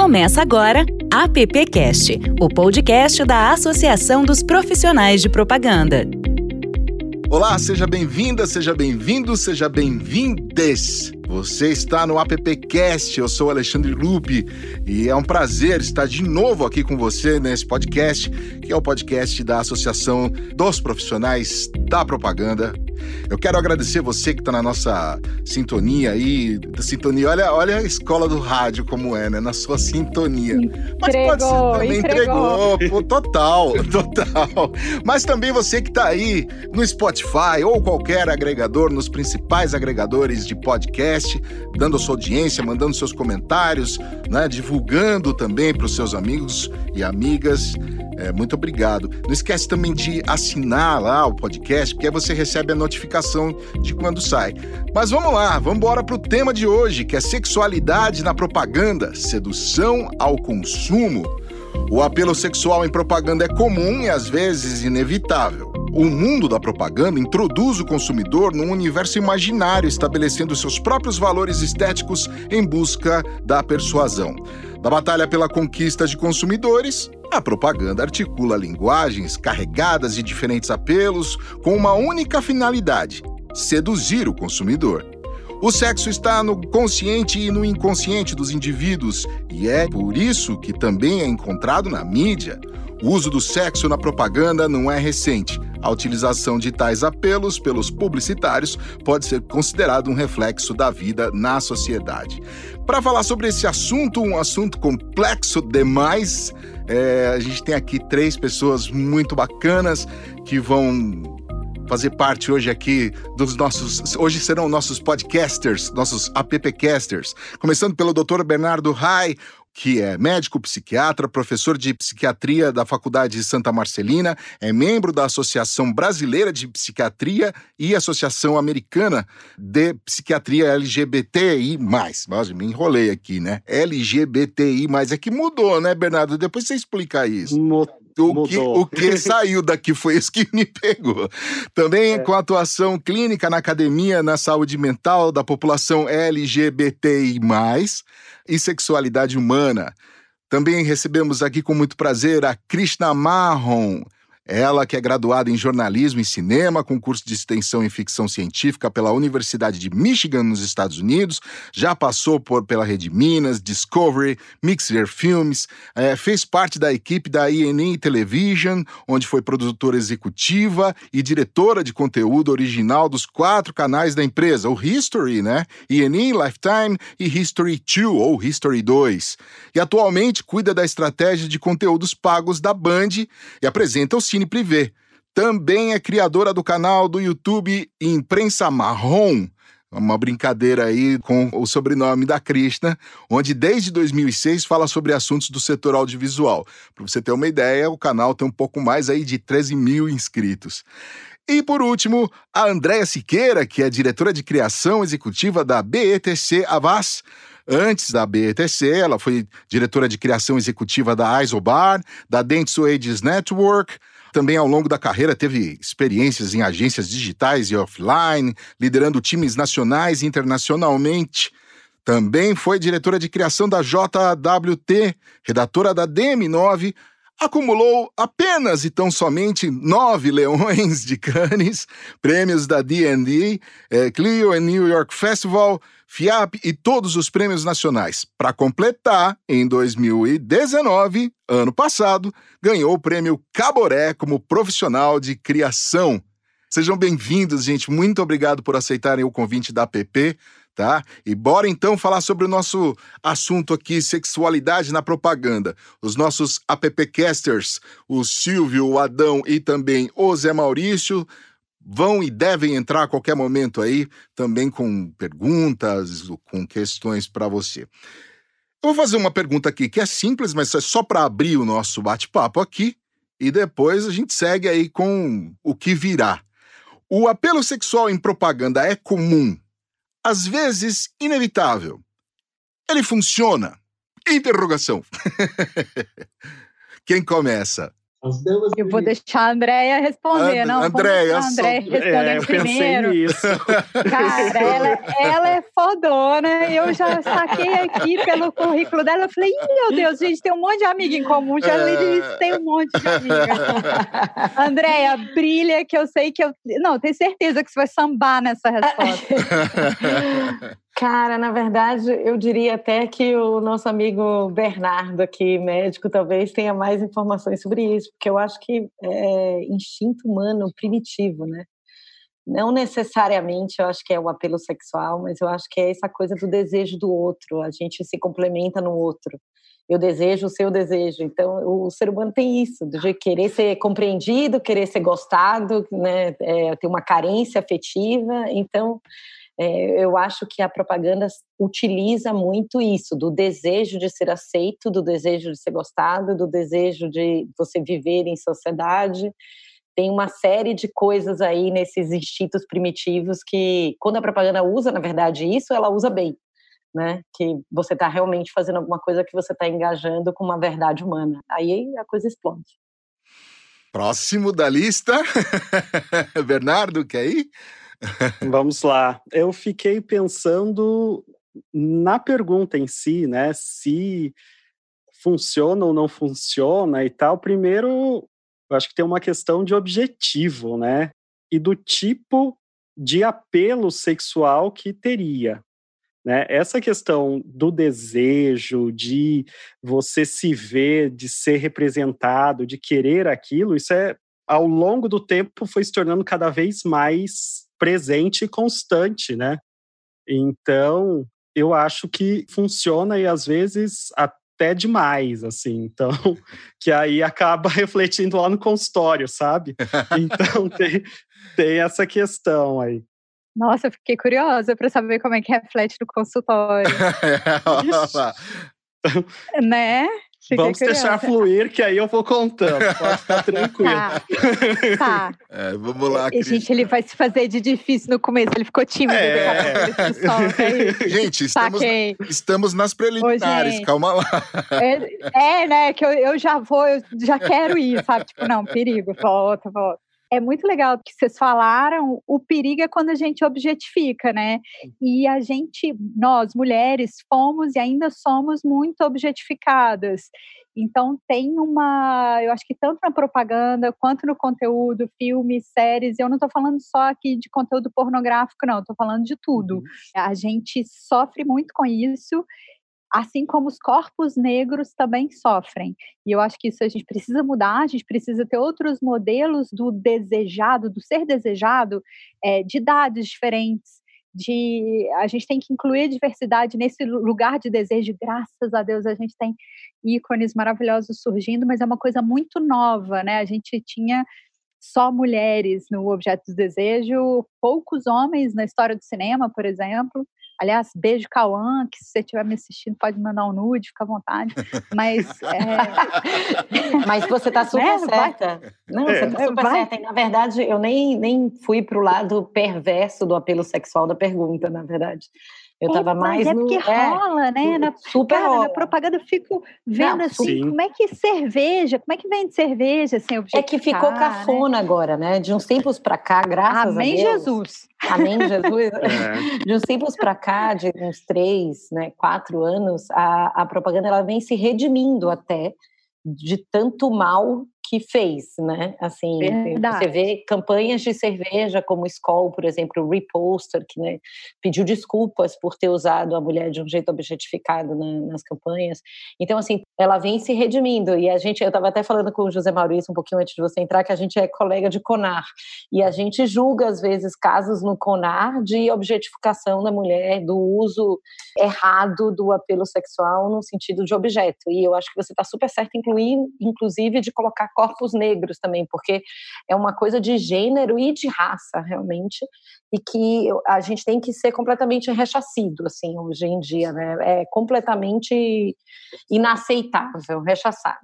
Começa agora AppCast, o podcast da Associação dos Profissionais de Propaganda. Olá, seja bem-vinda, seja bem-vindo, seja bem-vindes. Você está no AppCast, eu sou Alexandre Lupe e é um prazer estar de novo aqui com você nesse podcast, que é o podcast da Associação dos Profissionais da Propaganda eu quero agradecer você que está na nossa sintonia aí, sintonia. Olha, olha a escola do rádio como é, né? Na sua sintonia. Entregou, Mas pode ser também entregou. entregou. total, total. Mas também você que está aí no Spotify ou qualquer agregador, nos principais agregadores de podcast, dando sua audiência, mandando seus comentários, né? Divulgando também para os seus amigos e amigas. É, muito obrigado. Não esquece também de assinar lá o podcast, porque aí você recebe a notificação de quando sai. Mas vamos lá, vamos embora para o tema de hoje, que é sexualidade na propaganda, sedução ao consumo. O apelo sexual em propaganda é comum e às vezes inevitável. O mundo da propaganda introduz o consumidor num universo imaginário, estabelecendo seus próprios valores estéticos em busca da persuasão. Da batalha pela conquista de consumidores, a propaganda articula linguagens carregadas de diferentes apelos com uma única finalidade: seduzir o consumidor. O sexo está no consciente e no inconsciente dos indivíduos, e é por isso que também é encontrado na mídia. O uso do sexo na propaganda não é recente. A utilização de tais apelos pelos publicitários pode ser considerado um reflexo da vida na sociedade. Para falar sobre esse assunto, um assunto complexo demais, é, a gente tem aqui três pessoas muito bacanas que vão fazer parte hoje aqui dos nossos. Hoje serão nossos podcasters, nossos appcasters. Começando pelo Dr. Bernardo Rai, que é médico psiquiatra, professor de psiquiatria da Faculdade de Santa Marcelina, é membro da Associação Brasileira de Psiquiatria e Associação Americana de Psiquiatria LGBTI+. Nossa, me enrolei aqui, né? LGBTI+. É que mudou, né, Bernardo? Depois você explica isso. O que, o que, saiu daqui foi isso que me pegou. Também é. com atuação clínica na academia na saúde mental da população LGBTI, e sexualidade humana. Também recebemos aqui com muito prazer a Krishna Marron ela, que é graduada em jornalismo e cinema, com curso de extensão em ficção científica pela Universidade de Michigan, nos Estados Unidos, já passou por pela Rede Minas, Discovery, Mixer Films, é, fez parte da equipe da INE Television, onde foi produtora executiva e diretora de conteúdo original dos quatro canais da empresa, o History, né? INE, Lifetime e History 2, ou History 2. E atualmente cuida da estratégia de conteúdos pagos da Band e apresenta o Cine Privé. Também é criadora do canal do YouTube Imprensa Marrom, uma brincadeira aí com o sobrenome da Krishna, onde desde 2006 fala sobre assuntos do setor audiovisual. Para você ter uma ideia, o canal tem um pouco mais aí de 13 mil inscritos. E por último, a Andréa Siqueira, que é diretora de criação executiva da BETC Avas. Antes da BETC, ela foi diretora de criação executiva da Isobar, da Dentsu Ages Network, também, ao longo da carreira, teve experiências em agências digitais e offline, liderando times nacionais e internacionalmente. Também foi diretora de criação da JWT, redatora da DM9, acumulou apenas e tão somente nove leões de Cannes, prêmios da D&D, eh, Clio e New York Festival, FIAP e todos os prêmios nacionais. Para completar, em 2019, ano passado, ganhou o prêmio Caboré como profissional de criação. Sejam bem-vindos, gente. Muito obrigado por aceitarem o convite da APP tá? E bora então falar sobre o nosso assunto aqui, sexualidade na propaganda. Os nossos appcasters, o Silvio, o Adão e também o Zé Maurício, vão e devem entrar a qualquer momento aí, também com perguntas, com questões para você. Eu vou fazer uma pergunta aqui que é simples, mas é só para abrir o nosso bate-papo aqui e depois a gente segue aí com o que virá. O apelo sexual em propaganda é comum às vezes inevitável. Ele funciona? Interrogação. Quem começa? Eu vou deixar a Andréia responder, And, não? Andréia, Andréia responder é, primeiro. Nisso. Cara, ela, ela é fodona. Eu já saquei aqui pelo currículo dela. Eu falei, meu Deus, gente, tem um monte de amiga em comum. Já é... tem um monte de amiga. Andréia, brilha, que eu sei que eu. Não, tenho certeza que você vai sambar nessa resposta. Cara, na verdade, eu diria até que o nosso amigo Bernardo aqui, médico, talvez tenha mais informações sobre isso, porque eu acho que é instinto humano primitivo, né? Não necessariamente eu acho que é o apelo sexual, mas eu acho que é essa coisa do desejo do outro, a gente se complementa no outro. Eu desejo o seu desejo. Então, o ser humano tem isso, de querer ser compreendido, querer ser gostado, né? É, ter uma carência afetiva. Então, é, eu acho que a propaganda utiliza muito isso, do desejo de ser aceito, do desejo de ser gostado, do desejo de você viver em sociedade. Tem uma série de coisas aí nesses instintos primitivos que, quando a propaganda usa, na verdade, isso, ela usa bem. Né? Que você está realmente fazendo alguma coisa que você está engajando com uma verdade humana. Aí a coisa explode. Próximo da lista, Bernardo, quer ir? Vamos lá. Eu fiquei pensando na pergunta em si, né? Se funciona ou não funciona e tal. Primeiro, eu acho que tem uma questão de objetivo, né? E do tipo de apelo sexual que teria. Né? Essa questão do desejo, de você se ver, de ser representado, de querer aquilo, isso é ao longo do tempo foi se tornando cada vez mais presente e constante, né? Então, eu acho que funciona e às vezes até demais, assim. Então, que aí acaba refletindo lá no consultório, sabe? Então, tem, tem essa questão aí. Nossa, eu fiquei curiosa para saber como é que reflete no consultório. né? Fiquei Vamos curiosa. deixar fluir, que aí eu vou contando. Pode ficar tranquilo. Tá. tá. É, vamos lá, Cris. Gente, ele vai se fazer de difícil no começo. Ele ficou tímido. É. gente, estamos, estamos nas preliminares. Ô, Calma lá. É, é, né? Que eu, eu já vou, eu já quero ir, sabe? Tipo, não, perigo. Volta, volta é muito legal que vocês falaram. O perigo é quando a gente objetifica, né? E a gente, nós mulheres, fomos e ainda somos muito objetificadas. Então tem uma, eu acho que tanto na propaganda quanto no conteúdo, filmes, séries, eu não estou falando só aqui de conteúdo pornográfico, não, estou falando de tudo. Uhum. A gente sofre muito com isso assim como os corpos negros também sofrem. E eu acho que isso a gente precisa mudar, a gente precisa ter outros modelos do desejado, do ser desejado, é, de idades diferentes. De, a gente tem que incluir a diversidade nesse lugar de desejo. Graças a Deus a gente tem ícones maravilhosos surgindo, mas é uma coisa muito nova, né? A gente tinha só mulheres no objeto do desejo, poucos homens na história do cinema, por exemplo. Aliás, beijo, Cauã, que se você estiver me assistindo, pode mandar um nude, fica à vontade. Mas. É... Mas você está super né? certa. Não, é. você está super Vai. certa. E, na verdade, eu nem, nem fui para o lado perverso do apelo sexual da pergunta, na verdade. Eu estava mais é no. porque é, rola, né? Na, super cara, rola. na propaganda eu fico vendo Não, assim, sim. como é que cerveja, como é que vende cerveja sem objetivo? É que ficou né? cafona né? agora, né? De uns tempos para cá, graças Amém, a Deus. Jesus. Amém, Jesus. É. De uns tempos para cá, de uns três, né, quatro anos, a, a propaganda ela vem se redimindo até de tanto mal que fez, né? Assim, Verdade. você vê campanhas de cerveja como Skoll, por exemplo, o Reposter, que né, pediu desculpas por ter usado a mulher de um jeito objetificado na, nas campanhas. Então, assim, ela vem se redimindo. E a gente, eu estava até falando com o José Maurício um pouquinho antes de você entrar, que a gente é colega de CONAR. E a gente julga, às vezes, casos no CONAR de objetificação da mulher, do uso errado do apelo sexual no sentido de objeto. E eu acho que você está super certo, incluir, inclusive, de colocar corpos negros também, porque é uma coisa de gênero e de raça, realmente, e que a gente tem que ser completamente rechacido, assim, hoje em dia, né? É completamente inaceitável, rechaçado.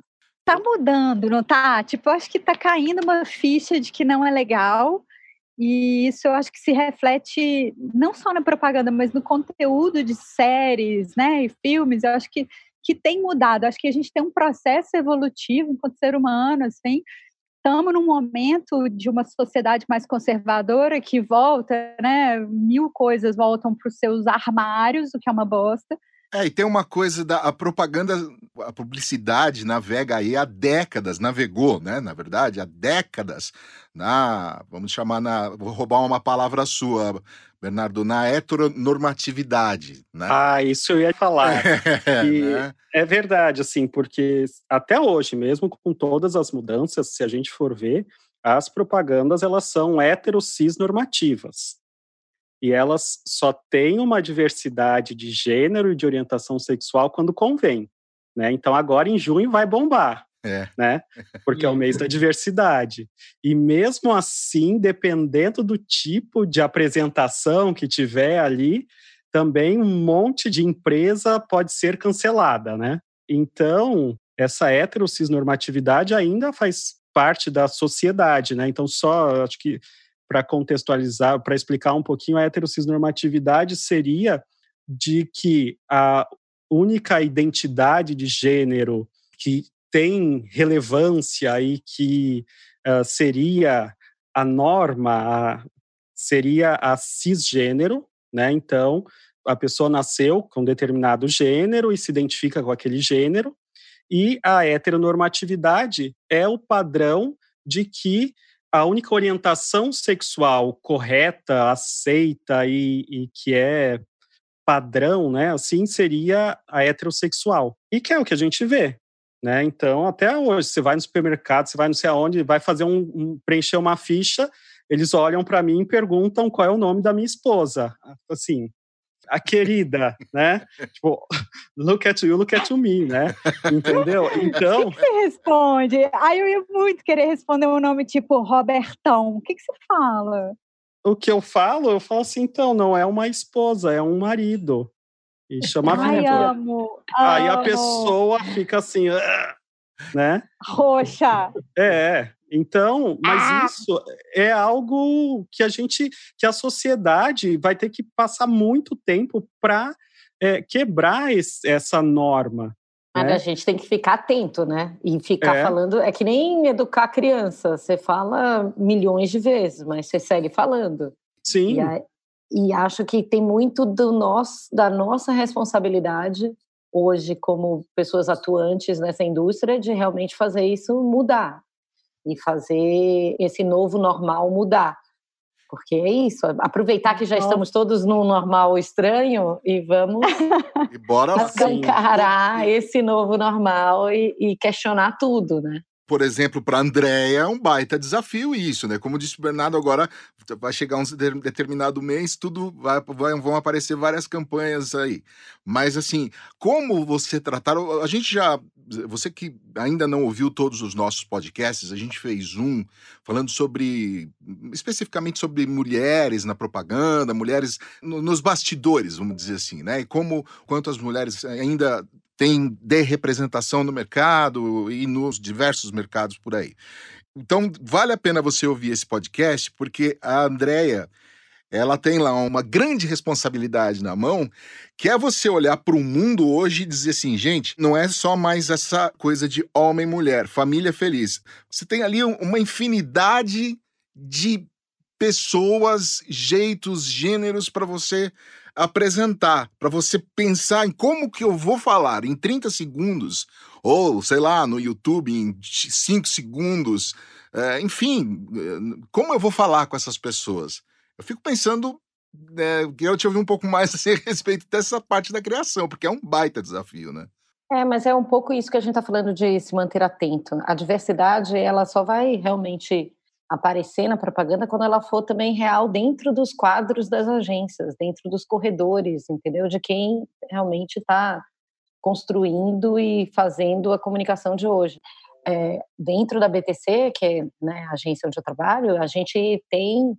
Tá mudando, não tá? Tipo, acho que tá caindo uma ficha de que não é legal, e isso eu acho que se reflete não só na propaganda, mas no conteúdo de séries, né, e filmes. Eu acho que que tem mudado. Acho que a gente tem um processo evolutivo enquanto ser humano, assim, estamos num momento de uma sociedade mais conservadora que volta, né? Mil coisas voltam para os seus armários, o que é uma bosta. É, e tem uma coisa da a propaganda, a publicidade navega aí há décadas, navegou, né? Na verdade, há décadas, na, vamos chamar na, vou roubar uma palavra sua, Bernardo, na heteronormatividade, né? Ah, isso eu ia falar. É, né? é verdade, assim, porque até hoje, mesmo com todas as mudanças, se a gente for ver, as propagandas elas são heterocis normativas e elas só têm uma diversidade de gênero e de orientação sexual quando convém. Né? Então, agora em junho vai bombar. É. Né? Porque é o mês da diversidade. E mesmo assim, dependendo do tipo de apresentação que tiver ali, também um monte de empresa pode ser cancelada, né? Então, essa heterocisnormatividade ainda faz parte da sociedade, né? Então, só acho que para contextualizar, para explicar um pouquinho, a heterocisnormatividade seria de que a única identidade de gênero que tem relevância e que uh, seria a norma, a, seria a cisgênero, né? Então, a pessoa nasceu com determinado gênero e se identifica com aquele gênero, e a heteronormatividade é o padrão de que a única orientação sexual correta, aceita e, e, que é padrão, né, assim, seria a heterossexual. E que é o que a gente vê, né? Então, até hoje, você vai no supermercado, você vai não sei aonde, vai fazer um, um preencher uma ficha, eles olham para mim e perguntam qual é o nome da minha esposa. Assim, a querida, né? Tipo, look at you, look at me, né? Entendeu? Então. O que, você responde? Aí eu ia muito querer responder um nome tipo Robertão. O que, que você fala? O que eu falo, eu falo assim, então, não é uma esposa, é um marido. E chama Ai, Vitor. amo, Aí amo. a pessoa fica assim, né? Roxa. É, então, mas ah. isso é algo que a gente, que a sociedade vai ter que passar muito tempo para é, quebrar esse, essa norma. Mas né? a gente tem que ficar atento, né? E ficar é. falando. É que nem educar a criança. Você fala milhões de vezes, mas você segue falando. Sim. E, e acho que tem muito do nosso, da nossa responsabilidade hoje, como pessoas atuantes nessa indústria, de realmente fazer isso mudar e fazer esse novo normal mudar. Porque é isso, aproveitar que já estamos todos num normal estranho e vamos e bora encarar esse novo normal e, e questionar tudo, né? Por exemplo, para Andréia é um baita desafio isso, né? Como disse o Bernardo, agora vai chegar um determinado mês, tudo vai, vai, vão aparecer várias campanhas aí. Mas assim, como você tratar. A gente já. Você que ainda não ouviu todos os nossos podcasts, a gente fez um falando sobre. especificamente sobre mulheres na propaganda, mulheres no, nos bastidores, vamos dizer assim, né? E como quanto as mulheres ainda tem de representação no mercado e nos diversos mercados por aí. Então, vale a pena você ouvir esse podcast, porque a Andrea ela tem lá uma grande responsabilidade na mão, que é você olhar para o mundo hoje e dizer assim, gente, não é só mais essa coisa de homem mulher, família feliz. Você tem ali uma infinidade de pessoas, jeitos, gêneros para você apresentar, para você pensar em como que eu vou falar em 30 segundos, ou sei lá, no YouTube em 5 segundos, é, enfim, eh, como eu vou falar com essas pessoas? Eu fico pensando é, que eu te ouvir um pouco mais a respeito dessa parte da criação, porque é um baita desafio, né? É, mas é um pouco isso que a gente está falando de se manter atento. A diversidade, ela só vai realmente aparecer na propaganda quando ela for também real dentro dos quadros das agências, dentro dos corredores, entendeu? De quem realmente está construindo e fazendo a comunicação de hoje. É, dentro da BTC, que é né, a agência onde eu trabalho, a gente tem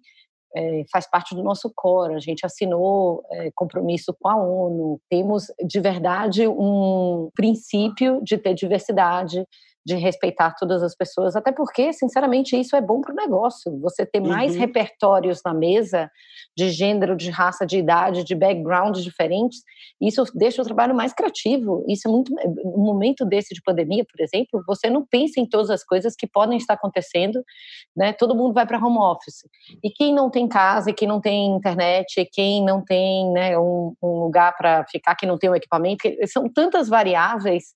é, faz parte do nosso core, a gente assinou é, compromisso com a ONU, temos de verdade um princípio de ter diversidade, de respeitar todas as pessoas, até porque, sinceramente, isso é bom para o negócio. Você ter mais uhum. repertórios na mesa de gênero, de raça, de idade, de backgrounds diferentes, isso deixa o trabalho mais criativo. Isso é muito. No momento desse de pandemia, por exemplo, você não pensa em todas as coisas que podem estar acontecendo, né? Todo mundo vai para home office. E quem não tem casa, e quem não tem internet, e quem não tem né, um, um lugar para ficar, que não tem um equipamento, são tantas variáveis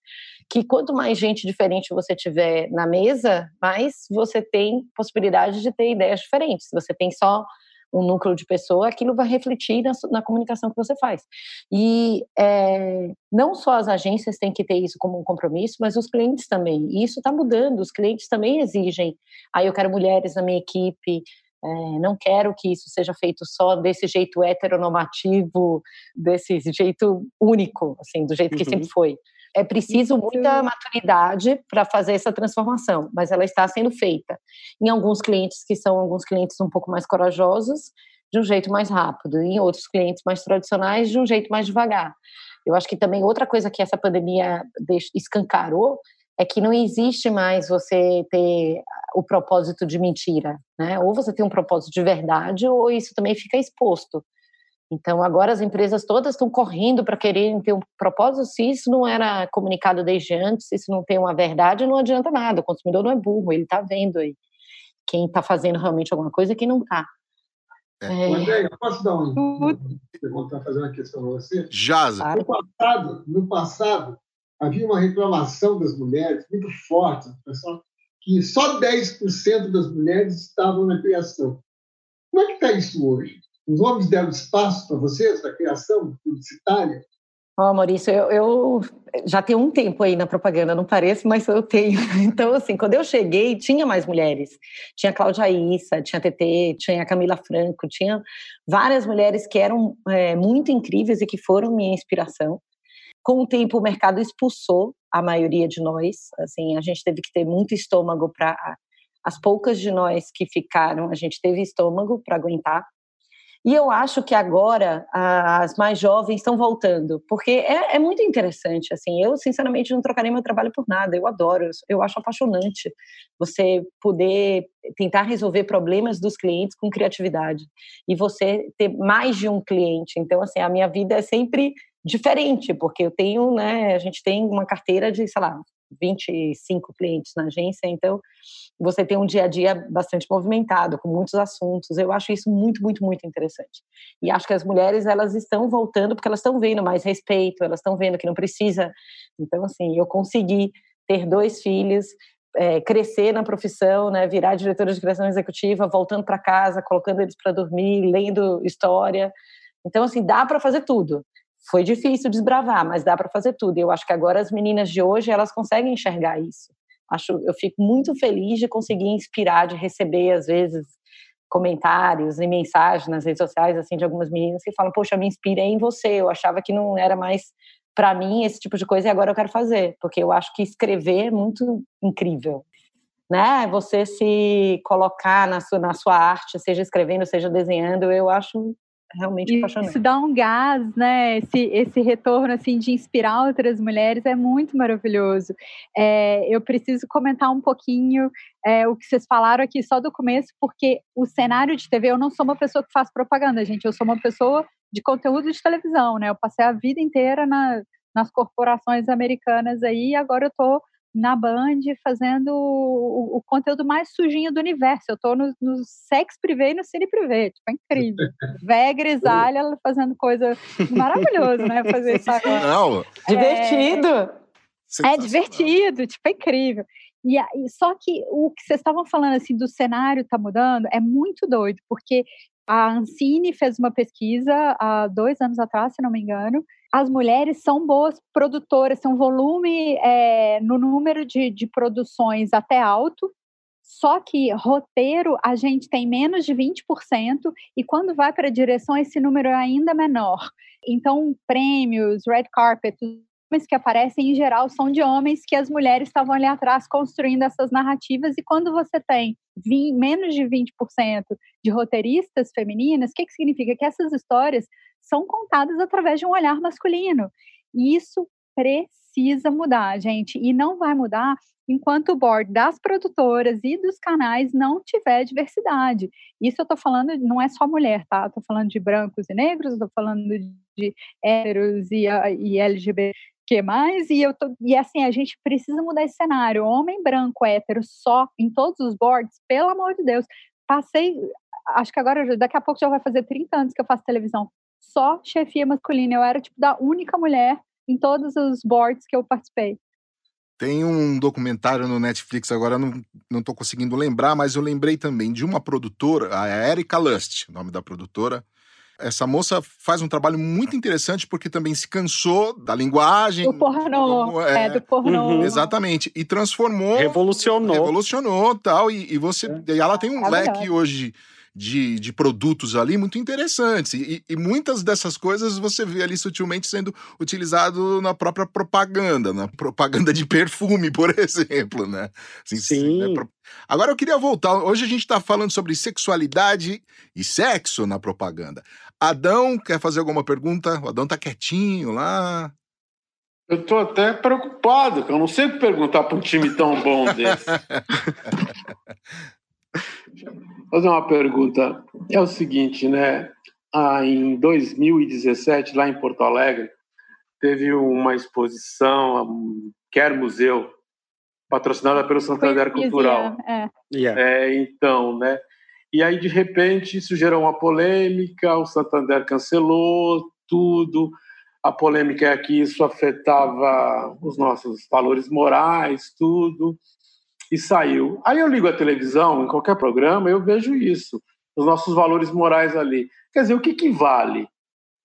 que quanto mais gente diferente você tiver na mesa, mais você tem possibilidade de ter ideias diferentes. Se você tem só um núcleo de pessoa, aquilo vai refletir na, na comunicação que você faz. E é, não só as agências têm que ter isso como um compromisso, mas os clientes também. E isso está mudando. Os clientes também exigem. Aí ah, eu quero mulheres na minha equipe. É, não quero que isso seja feito só desse jeito heteronormativo, desse jeito único, assim, do jeito que uhum. sempre foi. É preciso muita maturidade para fazer essa transformação, mas ela está sendo feita. Em alguns clientes que são alguns clientes um pouco mais corajosos, de um jeito mais rápido, em outros clientes mais tradicionais, de um jeito mais devagar. Eu acho que também outra coisa que essa pandemia escancarou é que não existe mais você ter o propósito de mentira, né? Ou você tem um propósito de verdade, ou isso também fica exposto. Então, agora as empresas todas estão correndo para quererem ter um propósito. Se isso não era comunicado desde antes, se isso não tem uma verdade, não adianta nada. O consumidor não é burro, ele está vendo aí quem está fazendo realmente alguma coisa e quem não está. É. É... André, eu posso dar uma pergunta, fazer uma questão para você? Jaza. No passado, no passado, havia uma reclamação das mulheres muito forte, pessoal, que só 10% das mulheres estavam na criação. Como é que está isso hoje? Os homens deram espaço para vocês, na criação publicitária? Ó, oh, Maurício, eu, eu, já tenho um tempo aí na propaganda, não parece, mas eu tenho. Então, assim, quando eu cheguei, tinha mais mulheres. Tinha a Cláudia Issa, tinha a TT, tinha a Camila Franco, tinha várias mulheres que eram é, muito incríveis e que foram minha inspiração. Com o tempo, o mercado expulsou a maioria de nós. Assim, a gente teve que ter muito estômago para as poucas de nós que ficaram, a gente teve estômago para aguentar. E eu acho que agora as mais jovens estão voltando, porque é, é, muito interessante. Assim, eu sinceramente não trocaria meu trabalho por nada. Eu adoro, eu acho apaixonante você poder tentar resolver problemas dos clientes com criatividade e você ter mais de um cliente. Então, assim, a minha vida é sempre diferente, porque eu tenho, né, a gente tem uma carteira de, sei lá, 25 clientes na agência, então você tem um dia a dia bastante movimentado, com muitos assuntos. Eu acho isso muito, muito, muito interessante. E acho que as mulheres, elas estão voltando porque elas estão vendo mais respeito, elas estão vendo que não precisa. Então, assim, eu consegui ter dois filhos, é, crescer na profissão, né, virar diretora de criação executiva, voltando para casa, colocando eles para dormir, lendo história. Então, assim, dá para fazer tudo. Foi difícil desbravar, mas dá para fazer tudo. E eu acho que agora as meninas de hoje elas conseguem enxergar isso. Acho, eu fico muito feliz de conseguir inspirar, de receber às vezes comentários e mensagens nas redes sociais assim de algumas meninas que falam: "Poxa, me inspirei em você. Eu achava que não era mais para mim esse tipo de coisa e agora eu quero fazer, porque eu acho que escrever é muito incrível." Né? Você se colocar na sua, na sua arte, seja escrevendo, seja desenhando, eu acho realmente apaixonante. Isso dá um gás, né? Esse, esse retorno assim de inspirar outras mulheres é muito maravilhoso. É, eu preciso comentar um pouquinho é, o que vocês falaram aqui só do começo, porque o cenário de TV, eu não sou uma pessoa que faz propaganda, gente. Eu sou uma pessoa de conteúdo de televisão, né? Eu passei a vida inteira na, nas corporações americanas aí, e agora eu tô na Band fazendo o, o, conteúdo mais sujinho do universo. Eu tô no, no Sex Privé e no Cine Privé. Tipo, é incrível. Véia grisalha fazendo coisa maravilhosa, né? Fazer isso agora. Não. Divertido. É, é divertido, tipo, é incrível. E, e só que o que vocês estavam falando assim do cenário tá mudando é muito doido, porque a Ancine fez uma pesquisa há dois anos atrás, se não me engano, as mulheres são boas produtoras, um volume é, no número de, de produções até alto, só que roteiro a gente tem menos de 20% e quando vai para direção esse número é ainda menor. Então, prêmios, red carpet, os que aparecem em geral são de homens que as mulheres estavam ali atrás construindo essas narrativas e quando você tem 20, menos de 20% de roteiristas femininas, o que, que significa? Que essas histórias são contadas através de um olhar masculino. E isso precisa mudar, gente, e não vai mudar enquanto o board das produtoras e dos canais não tiver diversidade. Isso eu estou falando, não é só mulher, tá? Estou falando de brancos e negros, estou falando de héteros e, e LGBT que mais? E eu tô, e assim a gente precisa mudar esse cenário. Homem branco hétero só em todos os boards pelo amor de Deus. Passei acho que agora daqui a pouco já vai fazer 30 anos que eu faço televisão. Só chefia masculina. Eu era tipo da única mulher em todos os boards que eu participei. Tem um documentário no Netflix, agora não, não tô conseguindo lembrar, mas eu lembrei também de uma produtora, a Erika Lust, nome da produtora. Essa moça faz um trabalho muito interessante porque também se cansou da linguagem. Do pornô. É, é do pornô. Uhum. Exatamente. E transformou. Revolucionou. Revolucionou tal. E, e você. É. E ela tem um é leque hoje de, de produtos ali muito interessantes. E, e, muitas dessas coisas você vê ali sutilmente sendo utilizado na própria propaganda, na propaganda de perfume, por exemplo, né? Assim, Sim. Né? Agora eu queria voltar. Hoje a gente está falando sobre sexualidade e sexo na propaganda. Adão quer fazer alguma pergunta? O Adão tá quietinho lá. Eu estou até preocupado, que eu não sei o que perguntar para um time tão bom desse. fazer uma pergunta. É o seguinte, né? Ah, em 2017, lá em Porto Alegre, teve uma exposição, um Quer Museu, patrocinada pelo Santander Cultural. É. Yeah. é. então, né? E aí, de repente, isso gerou uma polêmica, o Santander cancelou tudo. A polêmica é que isso afetava os nossos valores morais, tudo e saiu. Aí eu ligo a televisão, em qualquer programa, eu vejo isso, os nossos valores morais ali. Quer dizer, o que, que vale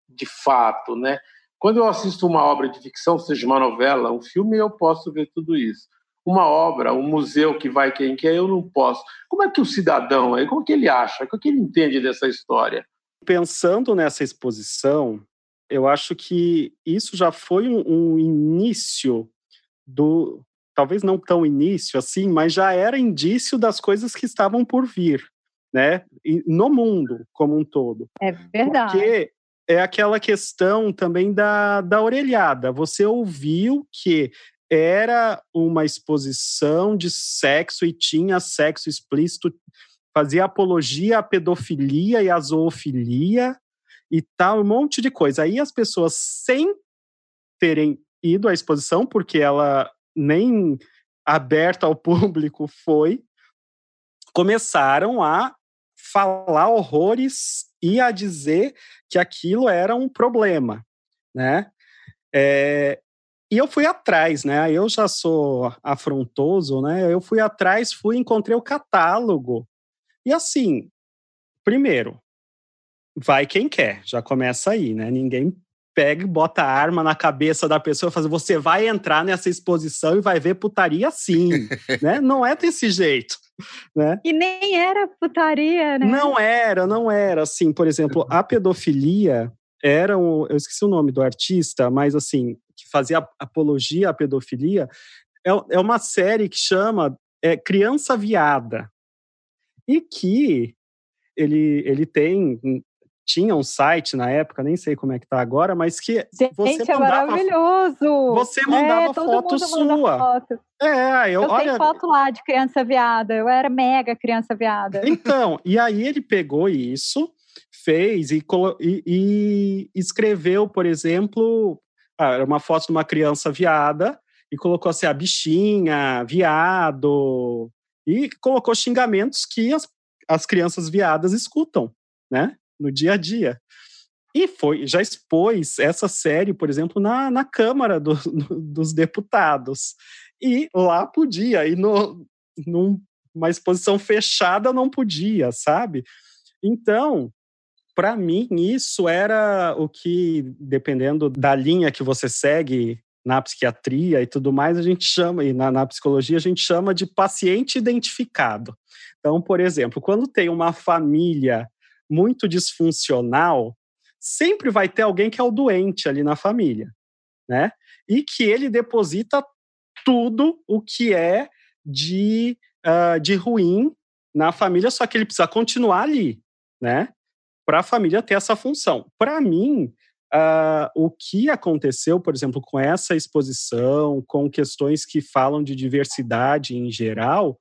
de fato, né? Quando eu assisto uma obra de ficção, seja uma novela, um filme, eu posso ver tudo isso. Uma obra, um museu que vai quem quer, eu não posso. Como é que o cidadão aí, como é que ele acha, o que ele entende dessa história? Pensando nessa exposição, eu acho que isso já foi um, um início do, talvez não tão início assim, mas já era indício das coisas que estavam por vir, né? no mundo como um todo. É verdade. Porque é aquela questão também da, da orelhada. Você ouviu que era uma exposição de sexo e tinha sexo explícito, fazia apologia à pedofilia e à zoofilia e tal, um monte de coisa. Aí as pessoas, sem terem ido à exposição, porque ela nem aberta ao público foi, começaram a falar horrores e a dizer que aquilo era um problema, né? É, e eu fui atrás, né? Eu já sou afrontoso, né? Eu fui atrás, fui encontrei o catálogo. E assim, primeiro, vai quem quer, já começa aí, né? Ninguém pega e bota a arma na cabeça da pessoa e fala: você vai entrar nessa exposição e vai ver putaria sim, né? Não é desse jeito. Né? E nem era putaria, né? Não era, não era. Assim, por exemplo, a pedofilia era um, eu esqueci o nome do artista, mas assim, que fazia apologia à pedofilia, é, é uma série que chama é, Criança Viada. E que ele, ele tem tinha um site na época, nem sei como é que tá agora, mas que Gente, você é mandava, é maravilhoso. Você mandava é, foto sua. Foto. É, eu, eu olha, tenho foto lá de criança viada. Eu era mega criança viada. Então, e aí ele pegou isso, fez e, e, e escreveu, por exemplo, ah, era uma foto de uma criança viada e colocou assim a bichinha, viado e colocou xingamentos que as, as crianças viadas escutam, né? no dia a dia. E foi, já expôs essa série, por exemplo, na, na Câmara do, dos Deputados. E lá podia, e no, numa exposição fechada não podia, sabe? Então, para mim, isso era o que, dependendo da linha que você segue na psiquiatria e tudo mais, a gente chama, e na, na psicologia, a gente chama de paciente identificado. Então, por exemplo, quando tem uma família muito disfuncional, sempre vai ter alguém que é o doente ali na família, né? E que ele deposita tudo o que é de, uh, de ruim na família, só que ele precisa continuar ali, né? Para a família ter essa função. Para mim, uh, o que aconteceu, por exemplo, com essa exposição, com questões que falam de diversidade em geral,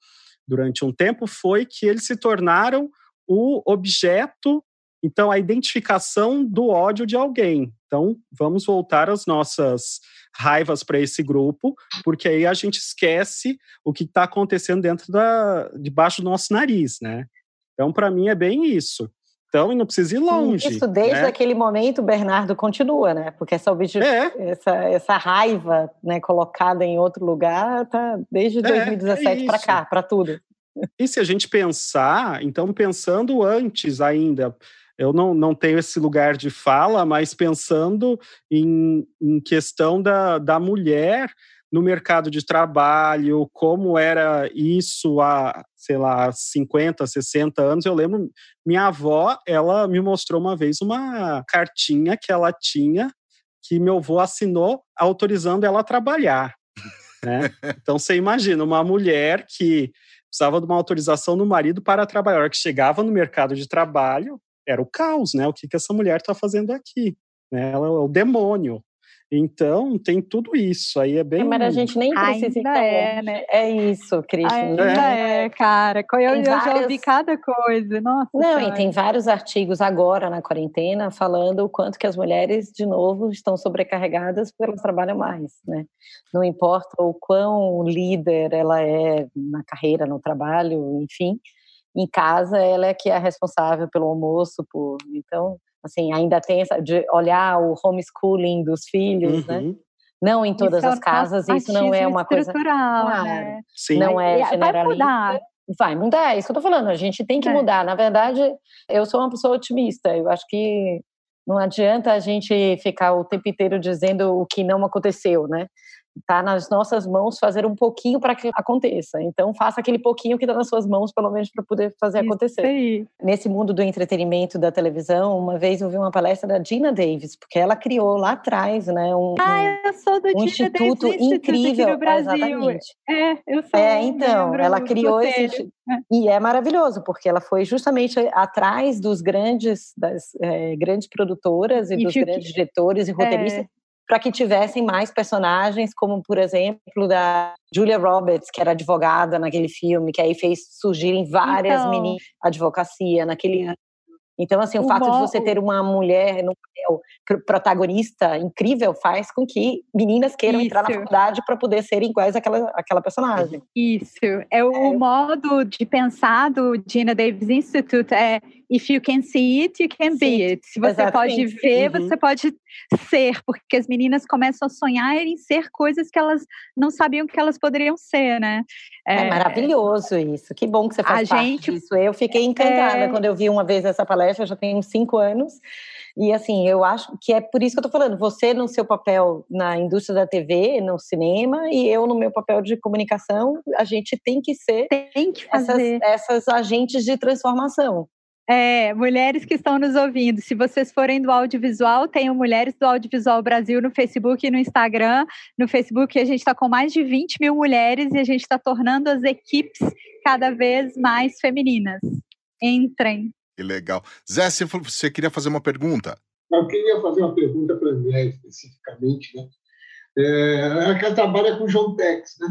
durante um tempo, foi que eles se tornaram o objeto, então, a identificação do ódio de alguém. Então, vamos voltar às nossas raivas para esse grupo, porque aí a gente esquece o que está acontecendo dentro da, debaixo do nosso nariz, né? Então, para mim, é bem isso. Então, e não precisa ir longe. Isso desde né? aquele momento, Bernardo continua, né? Porque essa, é. essa, essa raiva né, colocada em outro lugar tá desde 2017 é, é para cá, para tudo. E se a gente pensar, então pensando antes ainda, eu não, não tenho esse lugar de fala, mas pensando em, em questão da, da mulher no mercado de trabalho, como era isso há, sei lá, 50, 60 anos. Eu lembro, minha avó, ela me mostrou uma vez uma cartinha que ela tinha, que meu avô assinou autorizando ela a trabalhar. Né? Então, você imagina, uma mulher que precisava de uma autorização do marido para trabalhar, que chegava no mercado de trabalho, era o caos, né? O que, que essa mulher está fazendo aqui? Né? Ela é o demônio. Então, tem tudo isso. Aí é bem. Mas a gente nem precisa Ainda é, né? É isso, Cristian. Ainda é, é cara. Eu, eu várias... já ouvi cada coisa. Nossa. Não, cara. e tem vários artigos agora na quarentena falando o quanto que as mulheres, de novo, estão sobrecarregadas porque elas trabalham mais, né? Não importa o quão líder ela é na carreira, no trabalho, enfim. Em casa, ela é que é responsável pelo almoço, por. Então, assim, ainda tem essa de olhar o homeschooling dos filhos, né? uhum. né? Não em todas isso é as casas, isso não é uma coisa claro, né? Sim. não é generalista. Vai mudar. Vai mudar, é isso que eu tô falando. A gente tem que é. mudar. Na verdade, eu sou uma pessoa otimista. Eu acho que não adianta a gente ficar o tempo inteiro dizendo o que não aconteceu, né? Está nas nossas mãos fazer um pouquinho para que aconteça. Então, faça aquele pouquinho que está nas suas mãos, pelo menos, para poder fazer Isso acontecer. Aí. Nesse mundo do entretenimento, da televisão, uma vez eu vi uma palestra da Gina Davis, porque ela criou lá atrás, né, um, ah, eu sou do um instituto Davis, incrível, Brasil. exatamente. É, eu sou. É, então, ela criou esse é. e é maravilhoso porque ela foi justamente atrás dos grandes, das é, grandes produtoras e, e dos grandes diretores e roteiristas. É para que tivessem mais personagens, como por exemplo da Julia Roberts, que era advogada naquele filme, que aí fez surgirem várias então, mini advocacia naquele então, assim, o, o fato de você ter uma mulher no papel protagonista incrível faz com que meninas queiram Isso. entrar na faculdade para poder serem iguais àquela, àquela personagem. Isso. É o é. modo de pensar do Gina Davis Institute é if you can see it, you can Sim, be it. Se você exatamente. pode ver, uhum. você pode ser, porque as meninas começam a sonhar em ser coisas que elas não sabiam que elas poderiam ser, né? É, é maravilhoso isso. Que bom que você faz a parte gente, disso. Eu fiquei encantada é, quando eu vi uma vez essa palestra, já tem cinco anos. E assim, eu acho que é por isso que eu tô falando. Você no seu papel na indústria da TV, no cinema, e eu no meu papel de comunicação, a gente tem que ser tem que fazer. Essas, essas agentes de transformação. É, mulheres que estão nos ouvindo, se vocês forem do audiovisual, tem o Mulheres do Audiovisual Brasil no Facebook e no Instagram. No Facebook a gente está com mais de 20 mil mulheres e a gente está tornando as equipes cada vez mais femininas. Entrem. Que legal. Zé, você queria fazer uma pergunta? Eu queria fazer uma pergunta para a André, especificamente. Né? É, ela trabalha com João Tex, né?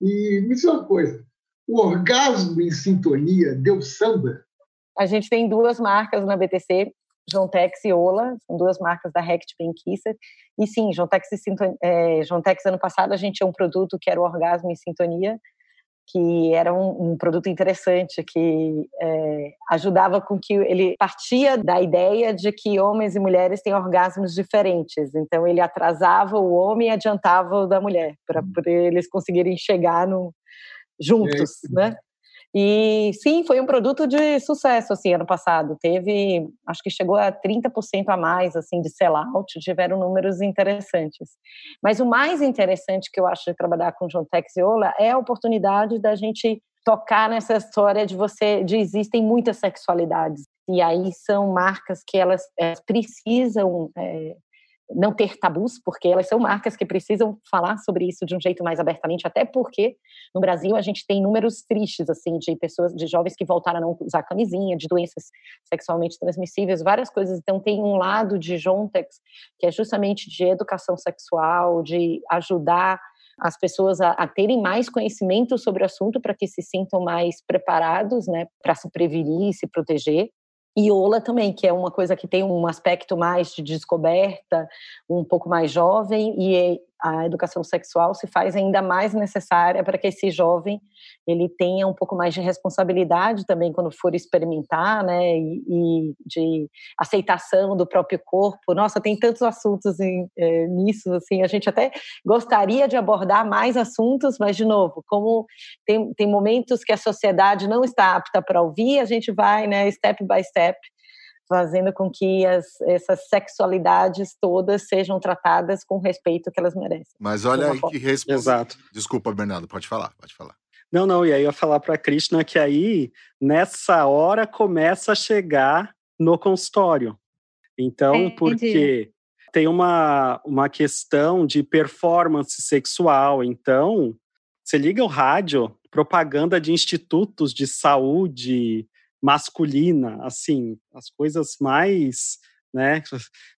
E me diz uma coisa: o orgasmo em sintonia deu samba? A gente tem duas marcas na BTC, Jontex e Ola, são duas marcas da Rect Kisser. E sim, Jontex, e Sintonia, é, Jontex ano passado a gente tinha um produto que era o Orgasmo em Sintonia, que era um, um produto interessante que é, ajudava com que ele partia da ideia de que homens e mulheres têm orgasmos diferentes. Então ele atrasava o homem e adiantava o da mulher para hum. eles conseguirem chegar no juntos, é né? E sim, foi um produto de sucesso assim ano passado. Teve, acho que chegou a 30% a mais assim de sellout, tiveram números interessantes. Mas o mais interessante que eu acho de trabalhar com John Ola é a oportunidade da gente tocar nessa história de você de existem muitas sexualidades e aí são marcas que elas, elas precisam é, não ter tabus, porque elas são marcas que precisam falar sobre isso de um jeito mais abertamente, até porque no Brasil a gente tem números tristes assim de pessoas, de jovens que voltaram a não usar camisinha, de doenças sexualmente transmissíveis, várias coisas. Então tem um lado de Jontex que é justamente de educação sexual, de ajudar as pessoas a, a, terem mais conhecimento sobre o assunto para que se sintam mais preparados, né, para se prevenir e se proteger. E Ola também, que é uma coisa que tem um aspecto mais de descoberta, um pouco mais jovem, e a educação sexual se faz ainda mais necessária para que esse jovem ele tenha um pouco mais de responsabilidade também quando for experimentar, né, e, e de aceitação do próprio corpo. Nossa, tem tantos assuntos em, é, nisso, assim, a gente até gostaria de abordar mais assuntos, mas de novo, como tem, tem momentos que a sociedade não está apta para ouvir, a gente vai, né, step by step fazendo com que as, essas sexualidades todas sejam tratadas com o respeito que elas merecem. Mas olha aí que resposta. Exato. Desculpa, Bernardo, pode falar, pode falar. Não, não, e aí eu ia falar para a Krishna que aí, nessa hora, começa a chegar no consultório. Então, é, porque tem uma, uma questão de performance sexual. Então, você liga o rádio, propaganda de institutos de saúde, masculina, assim, as coisas mais, né,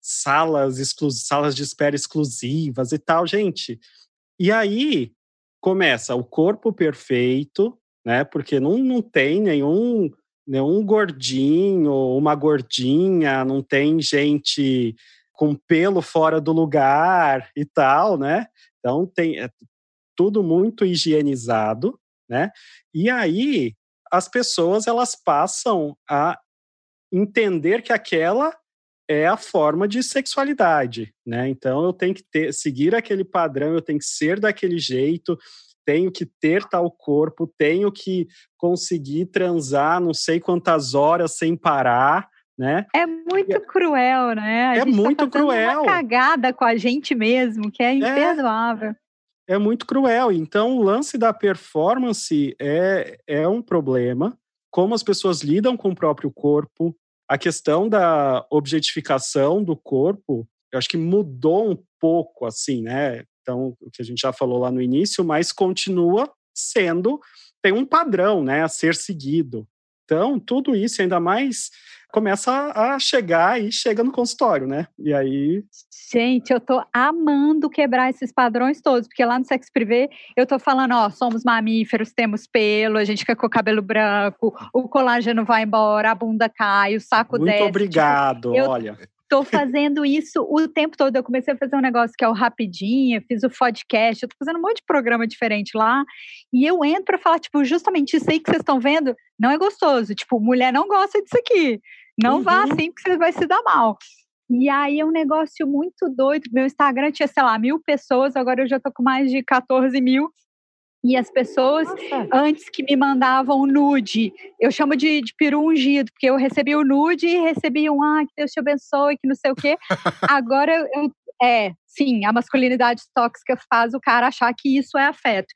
salas, salas de espera exclusivas e tal, gente. E aí começa o corpo perfeito, né, porque não, não tem nenhum nenhum gordinho, uma gordinha, não tem gente com pelo fora do lugar e tal, né? Então tem é tudo muito higienizado, né? E aí as pessoas elas passam a entender que aquela é a forma de sexualidade, né? Então eu tenho que ter, seguir aquele padrão, eu tenho que ser daquele jeito, tenho que ter tal corpo, tenho que conseguir transar não sei quantas horas sem parar, né? É muito cruel, né? A é tá muito tá cruel. Uma cagada com a gente mesmo, que é, é. imperdoável. É é muito cruel. Então, o lance da performance é, é um problema. Como as pessoas lidam com o próprio corpo, a questão da objetificação do corpo, eu acho que mudou um pouco, assim, né? Então, o que a gente já falou lá no início, mas continua sendo, tem um padrão, né, a ser seguido. Então, tudo isso, ainda mais começa a chegar e chega no consultório, né? E aí. Gente, eu tô amando quebrar esses padrões todos, porque lá no Sexo Privé eu tô falando, ó, somos mamíferos, temos pelo, a gente fica com o cabelo branco, o colágeno vai embora, a bunda cai, o saco Muito desce. Muito tipo, obrigado, tipo, olha. Tô fazendo isso o tempo todo. Eu comecei a fazer um negócio que é o Rapidinho, fiz o podcast, eu tô fazendo um monte de programa diferente lá. E eu entro para falar, tipo, justamente isso aí que vocês estão vendo, não é gostoso. Tipo, mulher não gosta disso aqui. Não uhum. vá assim, porque você vai se dar mal. E aí é um negócio muito doido. Meu Instagram tinha, sei lá, mil pessoas, agora eu já tô com mais de 14 mil. E as pessoas, Nossa. antes que me mandavam nude, eu chamo de, de peru ungido, porque eu recebi o nude e recebi um, ah, que Deus te abençoe, que não sei o quê. Agora eu, é, sim, a masculinidade tóxica faz o cara achar que isso é afeto.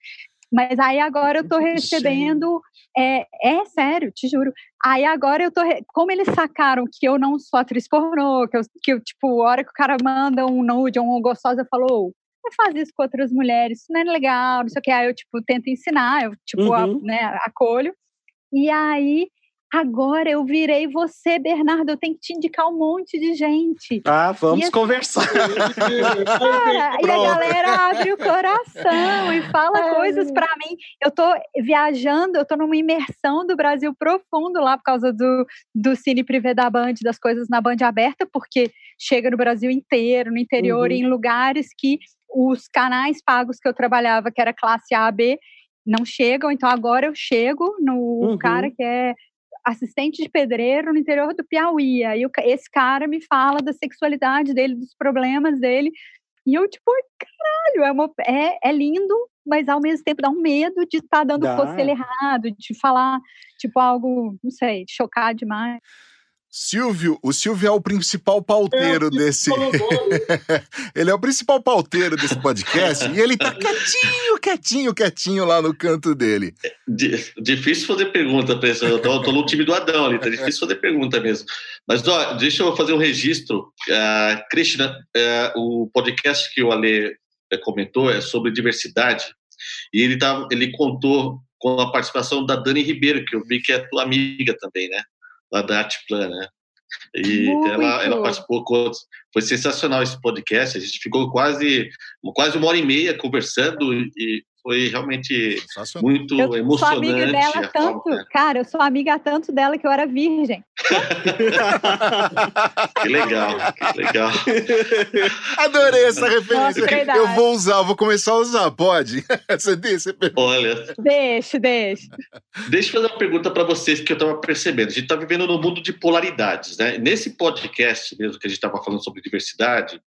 Mas aí agora eu tô recebendo. É, é sério, te juro. Aí agora eu tô. Como eles sacaram que eu não sou atriz pornô, que eu, que eu tipo, a hora que o cara manda um nude ou um gostosa, falou, não faz isso com outras mulheres, isso não é legal, não sei o que. Aí eu, tipo, tento ensinar, eu, tipo, uhum. a, né, acolho. E aí Agora eu virei você, Bernardo. Eu tenho que te indicar um monte de gente. Ah, vamos assim, conversar. Cara, e a galera abre o coração e fala é. coisas para mim. Eu tô viajando, eu tô numa imersão do Brasil profundo lá por causa do, do Cine Privé da Band, das coisas na Band aberta, porque chega no Brasil inteiro, no interior, uhum. em lugares que os canais pagos que eu trabalhava, que era classe A, B, não chegam, então agora eu chego no uhum. cara que é assistente de pedreiro no interior do Piauí. Aí esse cara me fala da sexualidade dele, dos problemas dele. E eu, tipo, caralho, é, uma, é, é lindo, mas ao mesmo tempo dá um medo de estar tá dando conselho errado, de falar, tipo, algo, não sei, de chocar demais. Silvio, o Silvio é o principal pauteiro é, desse. ele é o principal pauteiro desse podcast e ele tá quietinho, quietinho, quietinho lá no canto dele. É, difícil fazer pergunta, pessoal. Eu tô, tô, no time do Adão ali, tá difícil fazer pergunta mesmo. Mas ó, deixa eu fazer um registro. Uh, Krishna, uh, o podcast que o Ale uh, comentou é sobre diversidade e ele, tá, ele contou com a participação da Dani Ribeiro, que eu vi que é tua amiga também, né? Lá da Artplan, né? E ela, ela, participou, foi sensacional esse podcast. A gente ficou quase, quase uma hora e meia conversando e foi realmente muito eu emocionante. Sou amiga dela tanto, forma, cara, eu sou amiga tanto dela que eu era virgem. que legal, que legal. Adorei essa referência. Nossa, eu vou usar, eu vou começar a usar, pode? Você disse? Olha. Deixa, deixa. Deixa eu fazer uma pergunta para vocês que eu estava percebendo. A gente está vivendo num mundo de polaridades, né? Nesse podcast mesmo que a gente estava falando sobre diversidade,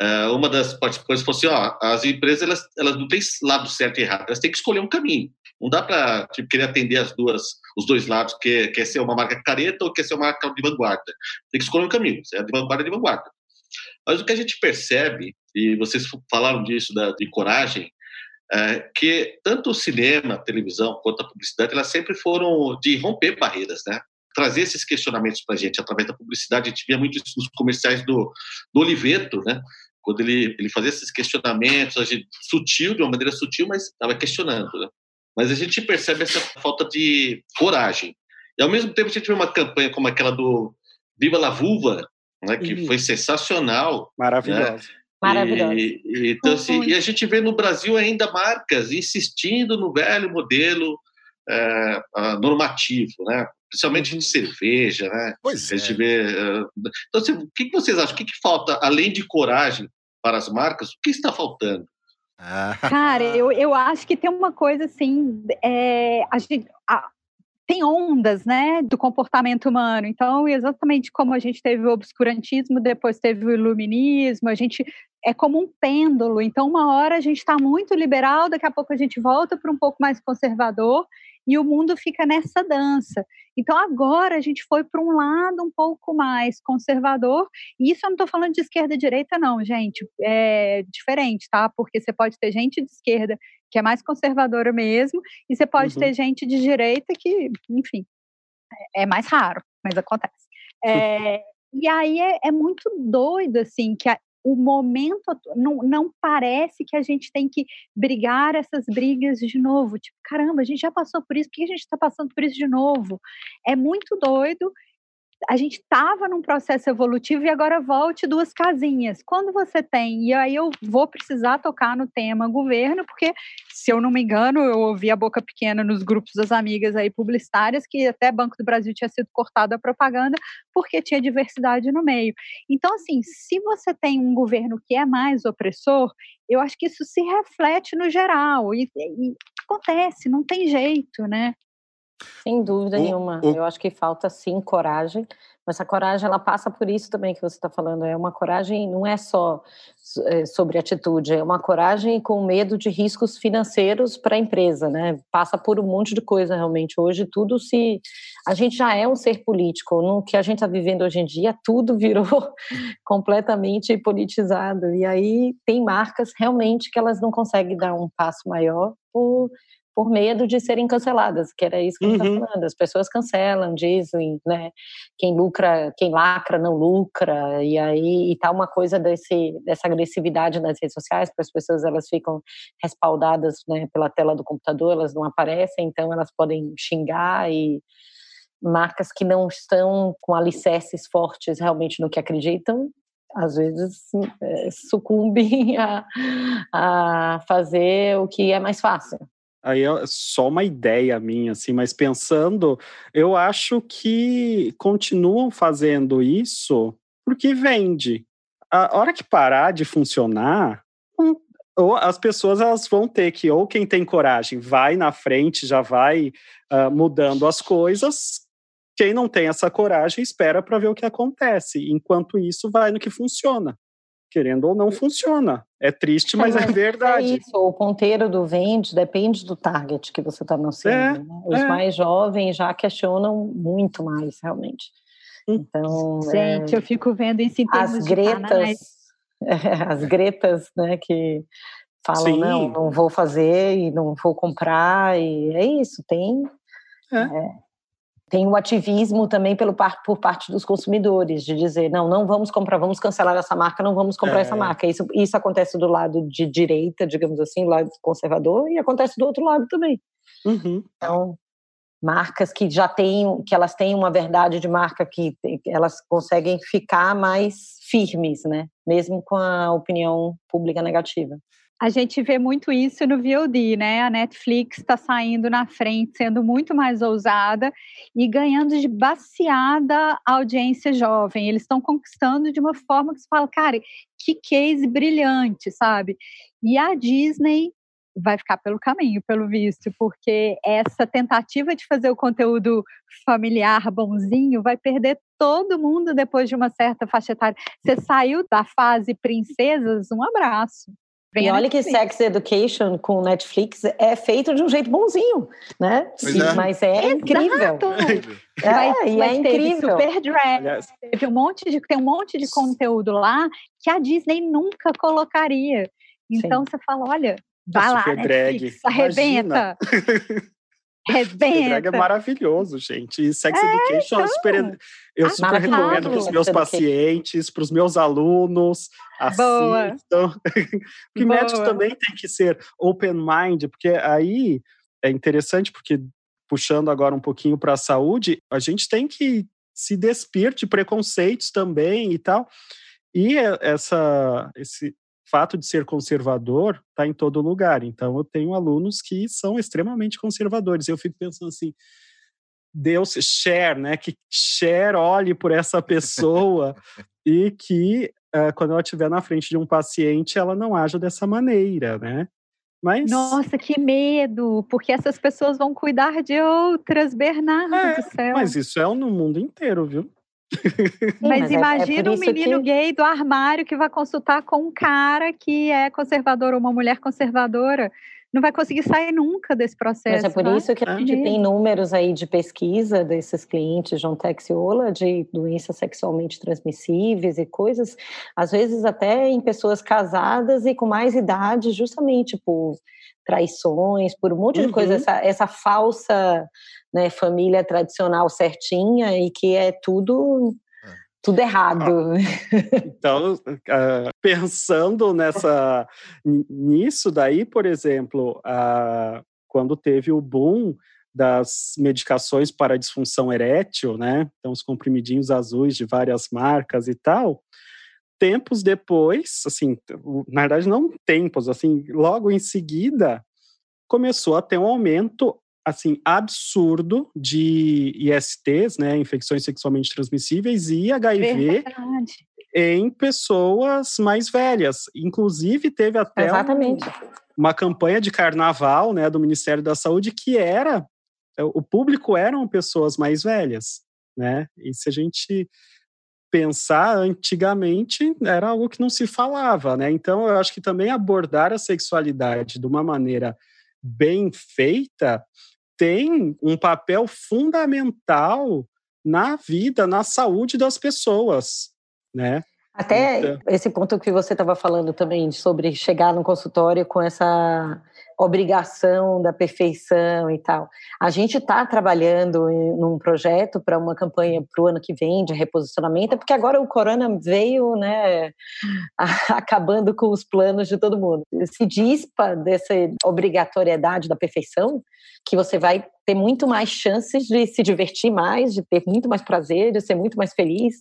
Uh, uma das participantes falou assim: ó, as empresas elas, elas não têm lado certo e errado, elas têm que escolher um caminho. Não dá para tipo, querer atender as duas, os dois lados, quer, quer ser uma marca careta ou quer ser uma marca de vanguarda. Tem que escolher um caminho, se é de vanguarda, é de vanguarda. Mas o que a gente percebe, e vocês falaram disso, da, de coragem, é que tanto o cinema, televisão, quanto a publicidade, elas sempre foram de romper barreiras, né? Trazer esses questionamentos para a gente através da publicidade. A gente via muito isso nos comerciais do, do Oliveto, né? Quando ele, ele fazia esses questionamentos, a gente, sutil, de uma maneira sutil, mas estava questionando. Né? Mas a gente percebe essa falta de coragem. E ao mesmo tempo a gente vê uma campanha como aquela do Viva la Vulva, né, que uhum. foi sensacional. Maravilhosa. Né? Maravilhosa. E, e, então, assim, e a gente vê no Brasil ainda marcas insistindo no velho modelo é, normativo, né? Principalmente de cerveja, né? Pois é. A gente é. vê. Então, assim, o que vocês acham? O que, que falta, além de coragem, para as marcas, o que está faltando? Ah. Cara, eu, eu acho que tem uma coisa assim, é, a gente, a, tem ondas, né, do comportamento humano. Então, exatamente como a gente teve o obscurantismo, depois teve o iluminismo, a gente é como um pêndulo. Então, uma hora a gente está muito liberal, daqui a pouco a gente volta para um pouco mais conservador e o mundo fica nessa dança. Então agora a gente foi para um lado um pouco mais conservador, e isso eu não estou falando de esquerda e direita, não, gente, é diferente, tá? Porque você pode ter gente de esquerda que é mais conservadora mesmo, e você pode uhum. ter gente de direita que, enfim, é mais raro, mas acontece. É, e aí é, é, muito doido, assim, que a, o momento não, não parece que a gente tem que brigar essas brigas de novo. Tipo, caramba, a gente já passou por isso, por que a gente está passando por isso de novo? É muito doido a gente estava num processo evolutivo e agora volte duas casinhas. Quando você tem, e aí eu vou precisar tocar no tema governo, porque, se eu não me engano, eu ouvi a boca pequena nos grupos das amigas aí publicitárias que até Banco do Brasil tinha sido cortado a propaganda porque tinha diversidade no meio. Então, assim, se você tem um governo que é mais opressor, eu acho que isso se reflete no geral e, e acontece, não tem jeito, né? Sem dúvida o, nenhuma. O... Eu acho que falta sim coragem, mas essa coragem ela passa por isso também que você está falando. É uma coragem, não é só é, sobre atitude, é uma coragem com medo de riscos financeiros para a empresa, né? Passa por um monte de coisa realmente. Hoje tudo se. A gente já é um ser político. No que a gente está vivendo hoje em dia, tudo virou completamente politizado. E aí tem marcas realmente que elas não conseguem dar um passo maior por por medo de serem canceladas, que era isso que tá uhum. a gente está falando. As pessoas cancelam, dizem, né? Quem lucra, quem lacra não lucra, e aí e tá uma coisa desse, dessa agressividade nas redes sociais, porque as pessoas elas ficam respaldadas né, pela tela do computador, elas não aparecem, então elas podem xingar e marcas que não estão com alicerces fortes realmente no que acreditam, às vezes é, sucumbem a, a fazer o que é mais fácil. Aí é só uma ideia minha, assim, mas pensando, eu acho que continuam fazendo isso porque vende. A hora que parar de funcionar, ou as pessoas elas vão ter que, ou quem tem coragem vai na frente, já vai uh, mudando as coisas. Quem não tem essa coragem espera para ver o que acontece. Enquanto isso, vai no que funciona querendo ou não, funciona. É triste, mas é, é verdade. É isso, o ponteiro do vende depende do target que você está anunciando. É, né? Os é. mais jovens já questionam muito mais, realmente. Então, Gente, é, eu fico vendo isso em termos as gretas, as gretas, né, que falam Sim. não, não vou fazer e não vou comprar e é isso. Tem É. tem o ativismo também pelo par, por parte dos consumidores de dizer não, não vamos comprar, vamos cancelar essa marca, não vamos comprar É. essa marca. Isso isso acontece do lado de direita, digamos assim, do lado conservador e acontece do outro lado também. Uhum. Então, marcas que já têm, que elas têm uma verdade de marca que elas conseguem ficar mais firmes, né? Mesmo com a opinião pública negativa. A gente vê muito isso no VOD, né? A Netflix está saindo na frente, sendo muito mais ousada e ganhando de baseada a audiência jovem. Eles estão conquistando de uma forma que se fala, cara, que case brilhante, sabe? E a Disney vai ficar pelo caminho, pelo visto, porque essa tentativa de fazer o conteúdo familiar bonzinho vai perder todo mundo depois de uma certa faixa etária. Você saiu da fase princesas, um abraço. Vem E olha que Netflix. Sex Education com Netflix é feito de um jeito bonzinho, né? Pois Sim, é. Mas é incrível. Exato. É, Mas, e mas é teve incrível. Super Drag, teve um monte de, tem um monte de conteúdo lá que a Disney nunca colocaria. Então você fala, olha, vai lá, Super Drag, Netflix, arrebenta. Super Drag é maravilhoso, gente. E Sex Education, eu super, eu Ah, super recomendo para os meus pacientes, para os meus alunos. Boa. Assistam. porque Boa. médico também tem que ser open mind, porque aí é interessante, porque puxando agora um pouquinho para a saúde, a gente tem que se despir de preconceitos também e tal. E é- essa, esse fato de ser conservador está em todo lugar. Então, eu tenho alunos que são extremamente conservadores. Eu fico pensando assim, Deus, share, né? Que share olhe por essa pessoa e que ah, quando ela estiver na frente de um paciente, ela não haja dessa maneira, né? Mas Nossa, que medo, porque essas pessoas vão cuidar de outras, Bernardo É, do céu. mas isso é no mundo inteiro, viu? Mas, mas é- é imagina por um menino que- gay do armário que vai consultar com um cara que é conservador ou uma mulher conservadora. Não vai conseguir sair nunca desse processo. Mas é por vai? isso que a Ah. gente tem números aí de pesquisa desses clientes John Texiola de doenças sexualmente transmissíveis e coisas, às vezes até em pessoas casadas e com mais idade, justamente por traições, por um monte de Uhum. coisa, essa, essa falsa né, família tradicional certinha e que é tudo tudo errado. Então, ah, pensando nessa nisso daí, por exemplo, ah, quando teve o boom das medicações para disfunção erétil, né? Então, os comprimidinhos azuis de várias marcas e tal. Tempos depois, assim, na verdade não tempos, assim, logo em seguida começou a ter um aumento assim absurdo de ISTs, né, infecções sexualmente transmissíveis e HIV Verdade. em pessoas mais velhas. Inclusive, teve até um- uma campanha de carnaval né, do Ministério da Saúde que era o público eram pessoas mais velhas, né? E se a gente pensar antigamente era algo que não se falava, né? Então eu acho que também abordar a sexualidade de uma maneira bem feita tem um papel fundamental na vida, na saúde das pessoas, né? Até Então- esse ponto que você estava falando também sobre chegar no consultório com essa obrigação da perfeição e tal. A gente está trabalhando em, num projeto para uma campanha para o ano que vem de reposicionamento, porque agora o corona veio, né, acabando com os planos de todo mundo. Se dispa dessa obrigatoriedade da perfeição, que você vai ter muito mais chances de se divertir mais, de ter muito mais prazer, de ser muito mais feliz.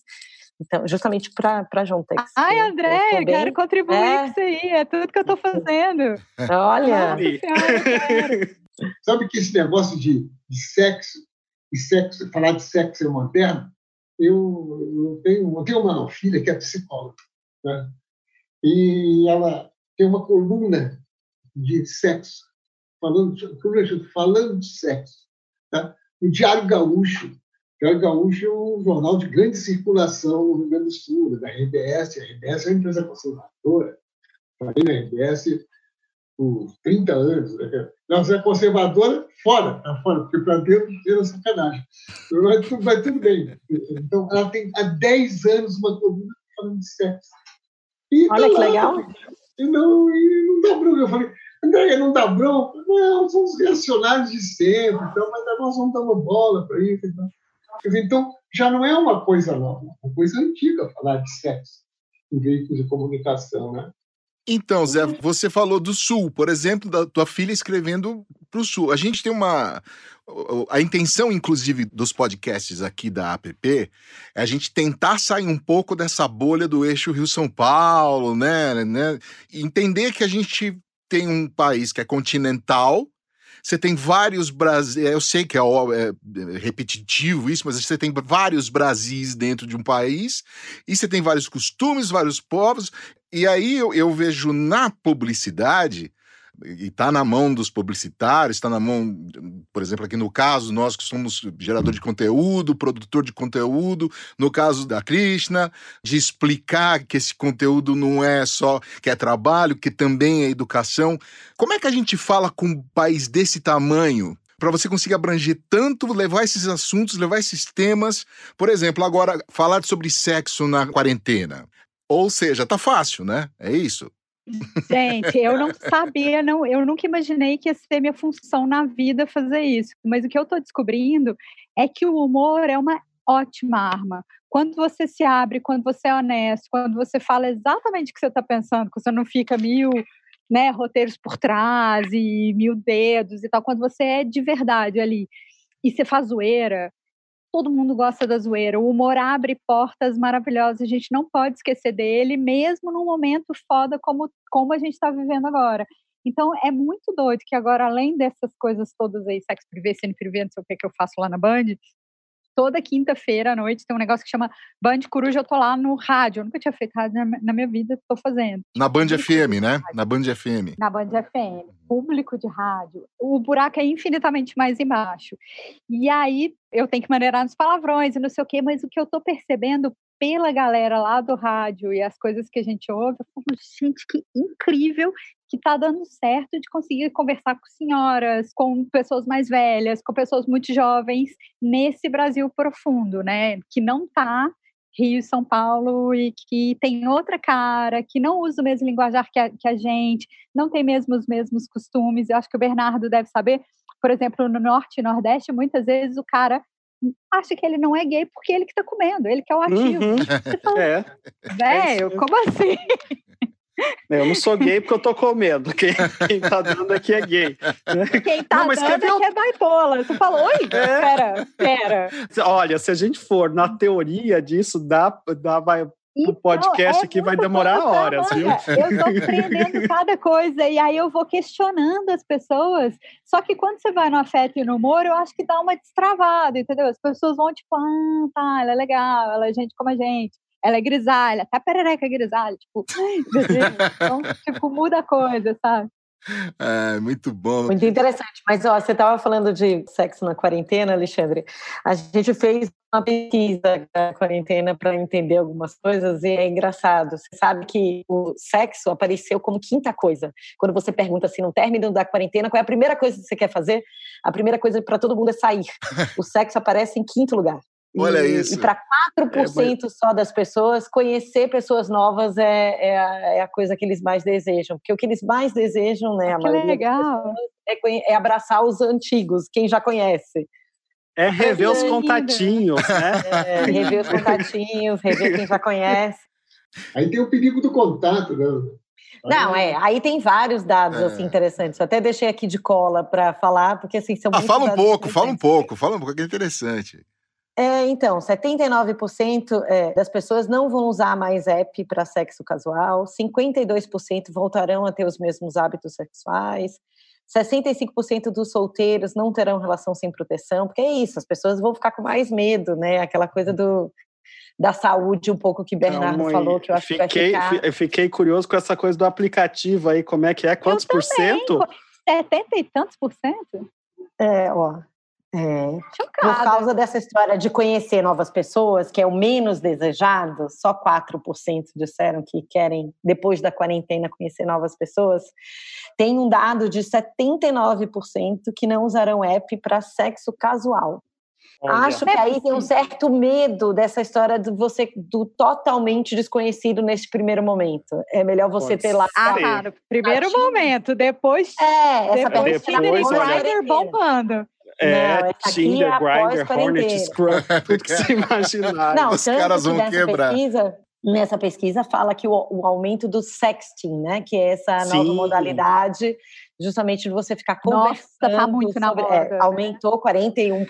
Então, justamente para Jontex. Ai, André, eu quero contribuir É. com isso aí. É tudo que eu estou fazendo. Olha, Senhora. Sabe que esse negócio de, de sexo, e sexo, falar de sexo é moderno, eu, eu, tenho, eu tenho uma filha que é psicóloga, né? e ela tem uma coluna de sexo, falando, falando de sexo, tá? no Diário Gaúcho. O Diário Gaúcho é um jornal de grande circulação no Rio Grande do Sul, da RBS. A RBS é uma empresa conservadora. Falei na RBS, por 30 anos. Né? Nós é conservadora fora, tá fora, porque para dentro é sacanagem. Mas, mas tudo bem. Então, ela tem há 10 anos uma coluna falando de sexo. E Olha tá que lá, legal. E não, e não dá bronca. Eu falei, André, não dá bronca? Não, são os reacionários de sempre, então, mas nós vamos dar uma bola para isso. Então. Então, já não é uma coisa nova, é uma coisa antiga falar de sexo em veículos de comunicação, né? Então, Zé, você falou do Sul, por exemplo, da tua filha escrevendo para o Sul. A gente tem uma. A intenção, inclusive, dos podcasts aqui da APP é a gente tentar sair um pouco dessa bolha do eixo Rio-São Paulo, né, né? Entender que a gente tem um país que é continental, você tem vários Brasil. Eu sei que é, é, repetitivo isso, mas você tem vários Brasis dentro de um país, e você tem vários costumes, vários povos. E aí eu, eu vejo na publicidade e está na mão dos publicitários, está na mão, por exemplo, aqui no caso, nós que somos gerador de conteúdo, produtor de conteúdo, no caso da Krishna, de explicar que esse conteúdo não é só que é trabalho, que também é educação. Como é que a gente fala com um país desse tamanho? Para você conseguir abranger tanto, levar esses assuntos, levar esses temas. Por exemplo, agora, falar sobre sexo na quarentena. Ou seja, tá fácil, né? É isso. Gente, eu não sabia, não, eu nunca imaginei que ia ser minha função na vida fazer isso. Mas o que eu estou descobrindo é que o humor é uma ótima arma. Quando você se abre, quando você é honesto, quando você fala exatamente o que você está pensando, que você não fica mil né, roteiros por trás e mil dedos e tal, quando você é de verdade ali e você faz zoeira, todo mundo gosta da zoeira. O humor abre portas maravilhosas, a gente não pode esquecer dele, mesmo num momento foda como, como a gente está vivendo agora. Então é muito doido que agora, além dessas coisas todas aí, sexo privê, cine privê, não sei o que, que eu faço lá na Band, toda quinta-feira à noite tem um negócio que chama Band Coruja, eu tô lá no rádio. Eu nunca tinha feito rádio na, na minha vida, tô fazendo. Na Band FM, né? Na Band FM. Na Band FM. Público de rádio. O buraco é infinitamente mais embaixo. E aí eu tenho que maneirar nos palavrões e não sei o quê, mas o que eu tô percebendo pela galera lá do rádio e as coisas que a gente ouve, eu falo, gente, que incrível que está dando certo de conseguir conversar com senhoras, com pessoas mais velhas, com pessoas muito jovens nesse Brasil profundo, né? Que não está Rio, São Paulo e que tem outra cara, que não usa o mesmo linguajar que a, que a gente, não tem mesmo os mesmos costumes. Eu acho que o Bernardo deve saber, por exemplo, no Norte e Nordeste, muitas vezes o cara acha que ele não é gay porque ele que está comendo, ele que é o ativo. Uhum. Fala, é. Velho, é como assim? Eu não sou gay porque eu tô comendo. Quem, quem tá dando aqui é gay. Quem tá não, dando aqui é bipolar. Você falou, oi? É. Pera, pera. Olha, se a gente for na teoria disso, dá, dá vai, então, o podcast é aqui vai demorar horas, viu? Eu tô aprendendo cada coisa e aí eu vou questionando as pessoas. Só que quando você vai no afeto e no humor, eu acho que dá uma destravada, entendeu? As pessoas vão tipo, ah, tá, ela é legal, ela é gente como a gente ela é grisalha, até a perereca é grisalha, tipo, então, tipo, muda a coisa, sabe? É, muito bom. Muito interessante. Mas ó, você estava falando de sexo na quarentena, Alexandre. A gente fez uma pesquisa na quarentena para entender algumas coisas e é engraçado. Você sabe que o sexo apareceu como quinta coisa. Quando você pergunta assim, no término da quarentena, qual é a primeira coisa que você quer fazer? A primeira coisa para todo mundo é sair. O sexo aparece em quinto lugar. Olha e, isso. E para 4% é, só das pessoas, conhecer pessoas novas é, é a, é, a, coisa que eles mais desejam. Porque o que eles mais desejam, né, a que legal. É, é, abraçar os antigos, quem já conhece. É rever os contatinhos, né? É, rever os contatinhos, rever quem já conhece. Aí tem o perigo do contato, né? Não, é. Aí tem vários dados assim, é. assim interessantes. Eu até deixei aqui de cola para falar, porque assim são. Ah, fala um pouco, fala um pouco, fala um pouco, que é interessante. É, então, 79% é, das pessoas não vão usar mais app para sexo casual, 52% voltarão a ter os mesmos hábitos sexuais, 65% dos solteiros não terão relação sem proteção, porque é isso, as pessoas vão ficar com mais medo, né? Aquela coisa do, da saúde um pouco que Bernardo não, falou, que eu acho fiquei, que vai ficar... Fiquei curioso com essa coisa do aplicativo aí, como é que é? Quantos por cento? 70 e tantos por cento? É, ó, É. Por causa dessa história de conhecer novas pessoas, que é o menos desejado, só 4% disseram que querem, depois da quarentena, conhecer novas pessoas. Tem um dado de 79% que não usarão app para sexo casual. Olha. Acho que aí tem um certo medo dessa história de você do totalmente desconhecido nesse primeiro momento. É melhor você Pode ter lá. Ah, claro. Primeiro momento, depois. É, essa depois, depois olha, bombando. É, não, Tinder, é Grindr, Hornet, Scrum, tudo que você imaginar. Não, Os caras vão quebrar. Pesquisa, nessa pesquisa fala que o, o, aumento do sexting, né, que é essa Sim. nova modalidade, justamente de você ficar conversando. Nossa, tá muito na moda. É, aumentou 41%.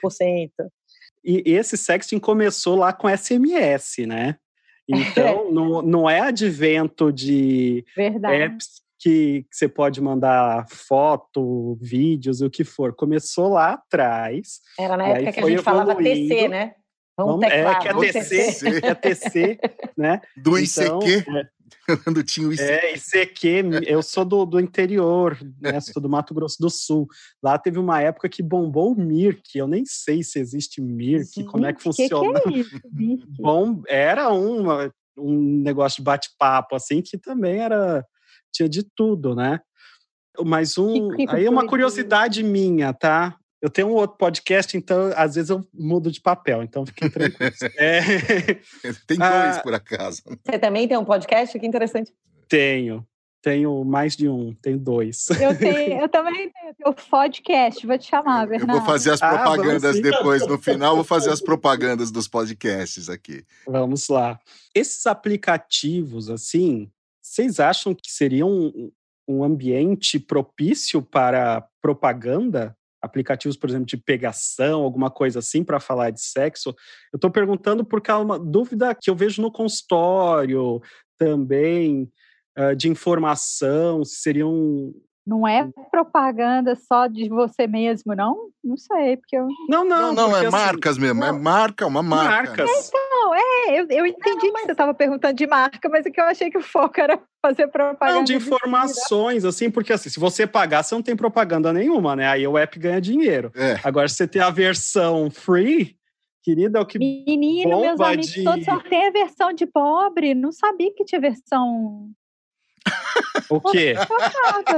E esse sexting começou lá com SMS, né? Então, não, não é advento de Verdade. apps que, você pode mandar foto, vídeos, o que for. Começou lá atrás. Era na época que a gente falava TC, né? Vamos, é, que é TC, é TC, né? Do então, ICQ. É, quando tinha o ICQ. É, ICQ, eu sou do, do interior, né? Sou do Mato Grosso do Sul. Lá teve uma época que bombou o Mirk. Eu nem sei se existe Mirk, como é que funciona. Que que é isso, Bom, era uma, um negócio de bate-papo, assim, que também era. Tinha de tudo, né? Mas um. aí é uma curiosidade minha, tá? Eu tenho um outro podcast, então às vezes eu mudo de papel, então fiquem tranquilos. é... Tem dois, ah, por acaso. Você também tem um podcast? Que interessante. Tenho. Tenho mais de um, tenho dois. Eu, tenho, eu também tenho, o podcast, vou te chamar, Bernardo. Eu vou fazer as ah, propagandas ah, depois, no final, vou fazer as propagandas dos podcasts aqui. Vamos lá. Esses aplicativos, assim, vocês acham que seriam um, um ambiente propício para propaganda? aplicativos, por exemplo, de pegação, alguma coisa assim, para falar de sexo. Eu estou perguntando porque é uma dúvida que eu vejo no consultório também, uh, de informação, se seria um. Não é propaganda só de você mesmo, não? Não sei, porque eu. Não, não, não, não é assim, marcas mesmo, é não. é marca, uma marca. Marcas. Então, é, eu, eu entendi não, mas... que você estava perguntando de marca, mas é que eu achei que o foco era fazer propaganda. Não, de informações, de assim, porque assim, se você pagar, você não tem propaganda nenhuma, né? Aí o app ganha dinheiro. É. Agora, se você tem a versão free, querida, é o que. Menino, meus amigos de... todos só tem a versão de pobre. Não sabia que tinha versão o quê?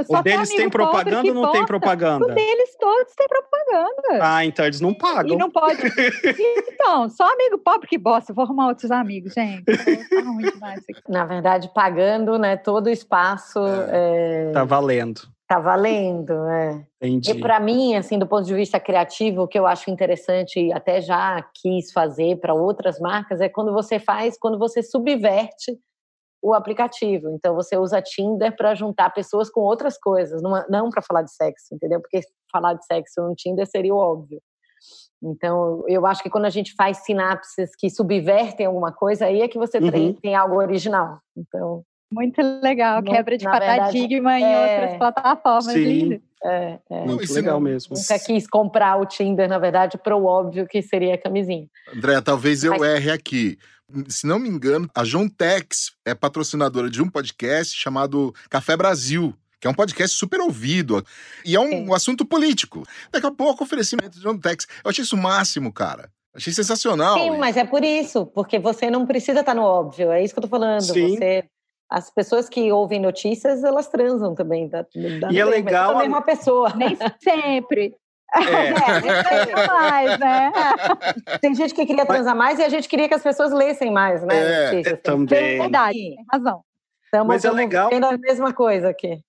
o deles tem propaganda ou não posta. tem propaganda? O deles todos tem propaganda. Ah, então eles não pagam. E não pode. então, só amigo pobre que bosta. Vou arrumar outros amigos, gente. Tá ruim demais aqui. Na verdade, pagando, né? Todo o espaço. É. É... Tá valendo. Tá valendo, é. Entendi. E para mim, assim, do ponto de vista criativo, o que eu acho interessante e até já quis fazer para outras marcas é quando você faz, quando você subverte o aplicativo. Então você usa Tinder para juntar pessoas com outras coisas, não, não para falar de sexo, entendeu? Porque falar de sexo no Tinder seria o óbvio. Então, eu acho que quando a gente faz sinapses que subvertem alguma coisa, aí é que você uhum. tem, tem algo original. Então, muito legal, quebra de paradigma verdade, em é... outras plataformas. Sim. É, é. Muito legal mesmo. Nunca quis comprar o Tinder, na verdade, para o óbvio que seria a camisinha. André, talvez eu Mas... erre aqui se não me engano, a John Tex é patrocinadora de um podcast chamado Café Brasil, que é um podcast super ouvido. E é um, um assunto político. Daqui a pouco, oferecimento de John Tex. Eu achei isso o máximo, cara. Achei sensacional. Sim, mas é por isso, porque você não precisa estar no óbvio. É isso que eu tô falando. Sim. Você as pessoas que ouvem notícias, elas transam também. Da, da e é legal. A mesma pessoa. Nem sempre. É. é, mais, né? Tem gente que queria transar mais e a gente queria que as pessoas lessem mais, né? É, é também. Verdade, tem razão. Estamos, Mas é legal. A mesma coisa aqui.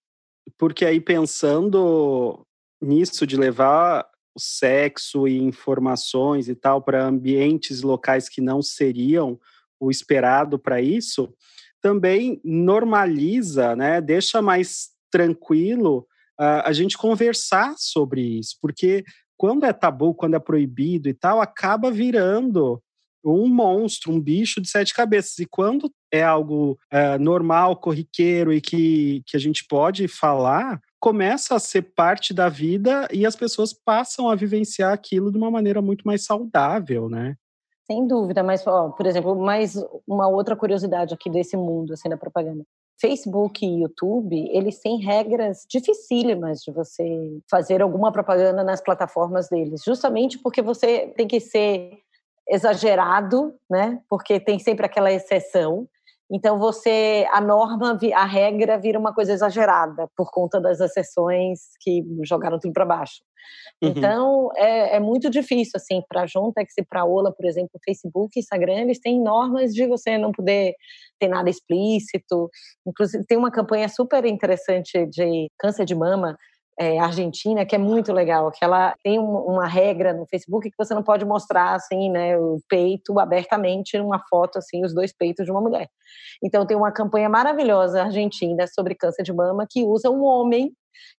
Porque aí pensando nisso de levar o sexo e informações e tal para ambientes locais que não seriam o esperado para isso, também normaliza, né? Deixa mais tranquilo a gente conversar sobre isso, porque quando é tabu, quando é proibido e tal, acaba virando um monstro, um bicho de sete cabeças. E quando é algo é, normal, corriqueiro e que, que a gente pode falar, começa a ser parte da vida e as pessoas passam a vivenciar aquilo de uma maneira muito mais saudável, né? Sem dúvida, mas, ó, por exemplo, mais uma outra curiosidade aqui desse mundo, assim, da propaganda. Facebook e YouTube, eles têm regras dificílimas de você fazer alguma propaganda nas plataformas deles, justamente porque você tem que ser exagerado, né? Porque tem sempre aquela exceção. Então você a norma, a regra vira uma coisa exagerada por conta das exceções que jogaram tudo para baixo. Uhum. Então é, é, muito difícil assim para a Juntex e para a Ola, por exemplo, Facebook, Instagram, eles têm normas de você não poder ter nada explícito. Inclusive tem uma campanha super interessante de câncer de mama é, argentina que é muito legal, que ela tem um, uma regra no Facebook que você não pode mostrar assim, né, o peito abertamente numa foto assim, os dois peitos de uma mulher. Então tem uma campanha maravilhosa argentina sobre câncer de mama que usa um homem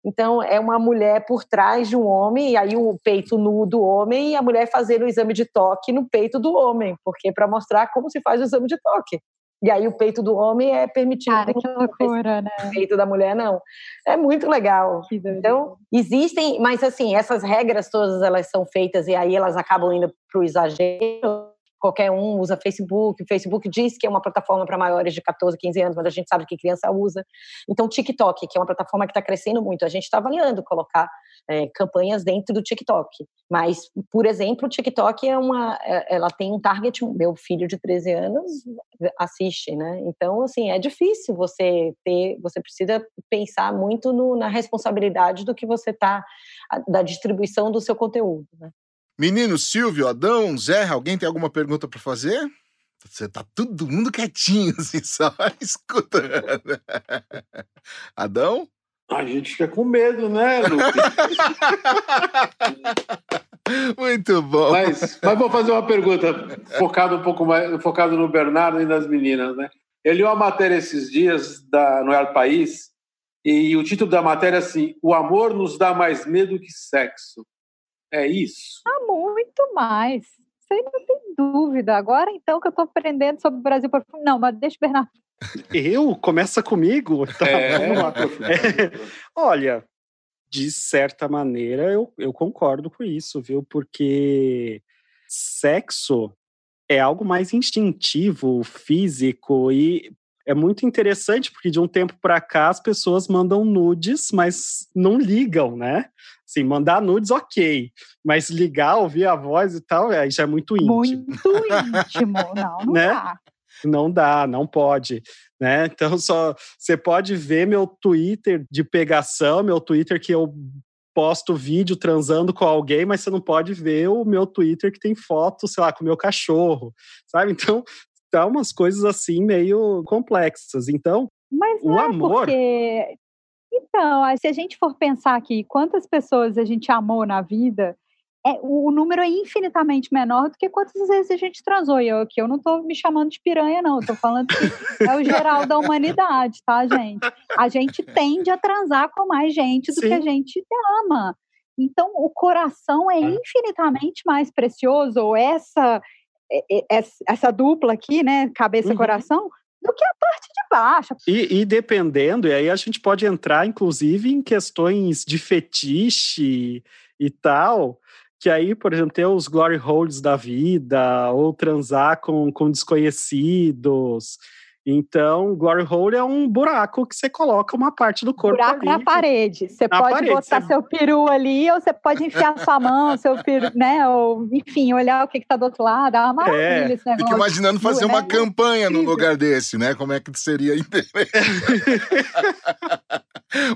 então, é uma mulher por trás de um homem, e aí o peito nu do homem, e a mulher fazendo o exame de toque no peito do homem, porque para mostrar como se faz o exame de toque. E aí o peito do homem é permitido. Cara, que loucura, né? O peito da mulher não. É muito legal. Então, existem, mas assim, essas regras todas elas são feitas e aí elas acabam indo para o exagero qualquer um usa Facebook. O Facebook diz que é uma plataforma para maiores de 14, 15 anos, mas a gente sabe que criança usa. Então, TikTok, que é uma plataforma que está crescendo muito, a gente está avaliando colocar é, campanhas dentro do TikTok. Mas, por exemplo, o TikTok é uma, é, ela tem um target. Meu filho de 13 anos assiste, né? Então, assim, é difícil você ter, você precisa pensar muito no, na responsabilidade do que você está, da distribuição do seu conteúdo, né? Menino, Silvio, Adão, Zé, alguém tem alguma pergunta para fazer? Você tá todo mundo quietinho, assim, só escutando. Adão? A gente fica com medo, né, Lupe? Muito bom. Mas, mas vou fazer uma pergunta focada um pouco mais, focado no Bernardo e nas meninas, né? Ele leu a matéria esses dias da, no El País e o título da matéria é assim: O amor nos dá mais medo que sexo. É isso? Ah, muito mais. Isso aí não tem dúvida. Agora, então, que eu estou aprendendo sobre o Brasil profundo. Não, mas deixa o Bernardo. Eu? Começa comigo? Tá, é, é. Olha, de certa maneira, eu, eu concordo com isso, viu? Porque sexo é algo mais instintivo, físico, e é muito interessante porque de um tempo para cá as pessoas mandam nudes, mas não ligam, né? Assim, mandar nudes, ok. Mas ligar, ouvir a voz e tal, aí já é muito íntimo. Muito íntimo, não, não né? dá. Não dá, não pode, né? Então só você pode ver meu Twitter de pegação, meu Twitter que eu posto vídeo transando com alguém, mas você não pode ver o meu Twitter que tem foto, sei lá, com o meu cachorro, sabe? Então, tá umas coisas assim meio complexas. Então, mas o é amor. Porque... Então, se a gente for pensar aqui, quantas pessoas a gente amou na vida, é, o número é infinitamente menor do que quantas vezes a gente transou. E eu aqui eu não estou me chamando de piranha, não. Estou falando que é o geral da humanidade, tá, gente? A gente tende a transar com mais gente do Sim. que a gente ama. Então, o coração é, é. infinitamente mais precioso, ou essa essa dupla aqui, né, cabeça e coração, do que a parte de baixo. E, e, dependendo, e aí a gente pode entrar, inclusive, em questões de fetiche e tal, que aí, por exemplo, tem os glory holes da vida, ou transar com, com desconhecidos, então, glory hole é um buraco que você coloca uma parte do corpo buraco ali. na parede. Você na pode parede, botar você... seu peru ali, ou você pode enfiar sua mão, seu peru, né? Ou, enfim, olhar o que está do outro lado. É uma maravilha é. esse negócio. Fico imaginando fazer uma né? campanha num lugar desse, né? Como é que seria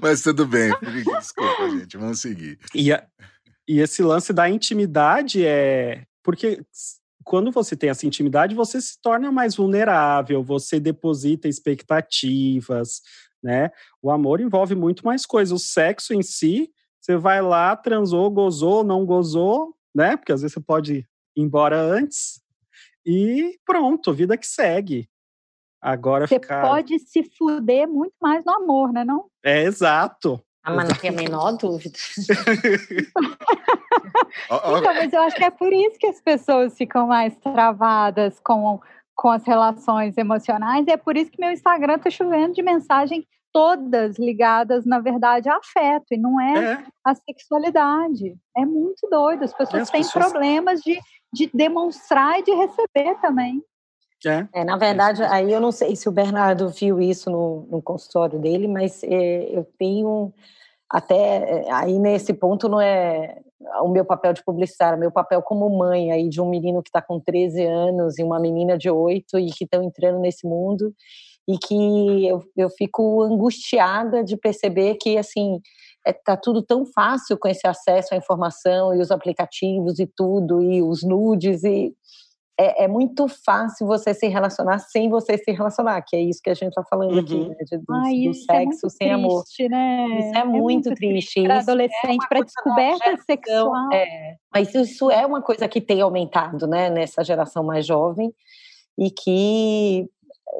Mas tudo bem. Desculpa, gente. Vamos seguir. E, a, e esse lance da intimidade é... Porque quando você tem essa intimidade, você se torna mais vulnerável, você deposita expectativas, né? O amor envolve muito mais coisas. O sexo em si, você vai lá, transou, gozou, não gozou, né? Porque às vezes você pode ir embora antes e pronto, vida que segue. Agora você ficar... pode se fuder muito mais no amor, né? Não? É exato. Ah, mas não tem a menor dúvida. então, mas eu acho que é por isso que as pessoas ficam mais travadas com, com as relações emocionais. E é por isso que meu Instagram tá chovendo de mensagem todas ligadas, na verdade, a afeto, e não é, é. a sexualidade. É muito doido. As pessoas as têm pessoas... problemas de, de demonstrar e de receber também. É. é. na verdade, aí eu não sei se o Bernardo viu isso no, no consultório dele, mas é, eu tenho até é, aí nesse ponto não é o meu papel de publicitária, meu papel como mãe aí de um menino que está com 13 anos e uma menina de 8 e que estão entrando nesse mundo e que eu, eu fico angustiada de perceber que assim é, tá tudo tão fácil com esse acesso à informação e os aplicativos e tudo e os nudes e é, é, muito fácil você se relacionar sem você se relacionar, que é isso que a gente está falando uhum. aqui, né? De, do, Ai, do é sexo é sem triste, amor. Né? Isso é, é muito, muito triste. Para adolescente, é para descoberta sexual. É, mas isso é uma coisa que tem aumentado, né, nessa geração mais jovem e que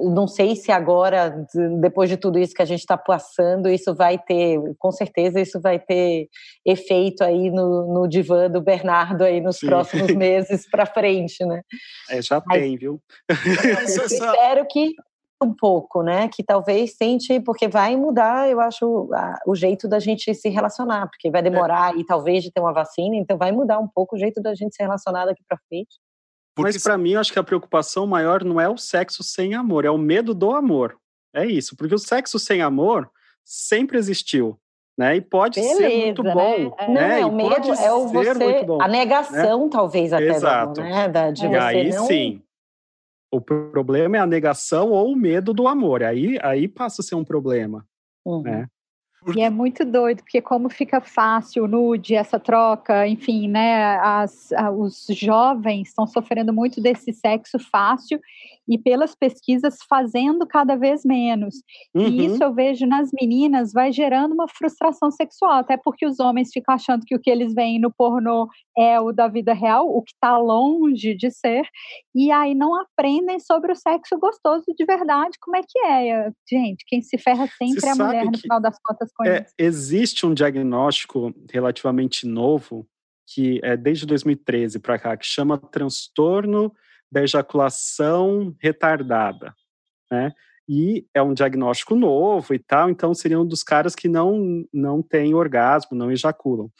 não sei se agora, depois de tudo isso que a gente está passando, isso vai ter, com certeza, isso vai ter efeito aí no, no divã do Bernardo aí nos Sim. próximos meses para frente, né? É, já Mas, tem, viu? Espero que um pouco, né? Que talvez tente, porque vai mudar, eu acho, a, o jeito da gente se relacionar, porque vai demorar é. e talvez de ter uma vacina, então vai mudar um pouco o jeito da gente se relacionar daqui para frente. Porque... Mas para mim, eu acho que a preocupação maior não é o sexo sem amor, é o medo do amor. É isso, porque o sexo sem amor sempre existiu. Né? E pode Beleza, ser muito né? bom. É. Não, né? é o medo, é o você, a negação, né? talvez, até Exato. Amor, né? Da, de e aí não... sim. O problema é a negação ou o medo do amor. Aí, aí passa a ser um problema. Uhum. Né? E é muito doido, porque como fica fácil o nude, essa troca, enfim, né? As, os jovens estão sofrendo muito desse sexo fácil e pelas pesquisas fazendo cada vez menos. Uhum. E isso eu vejo nas meninas vai gerando uma frustração sexual, até porque os homens ficam achando que o que eles veem no pornô é o da vida real, o que está longe de ser, e aí não aprendem sobre o sexo gostoso de verdade, como é que é. Gente, quem se ferra sempre Você é a mulher, no final das contas, com é, isso. Existe um diagnóstico relativamente novo, que é desde 2013 para cá, que chama transtorno da ejaculação retardada, né? E é um diagnóstico novo e tal, então seriam um dos caras que não, não têm orgasmo, não ejaculam.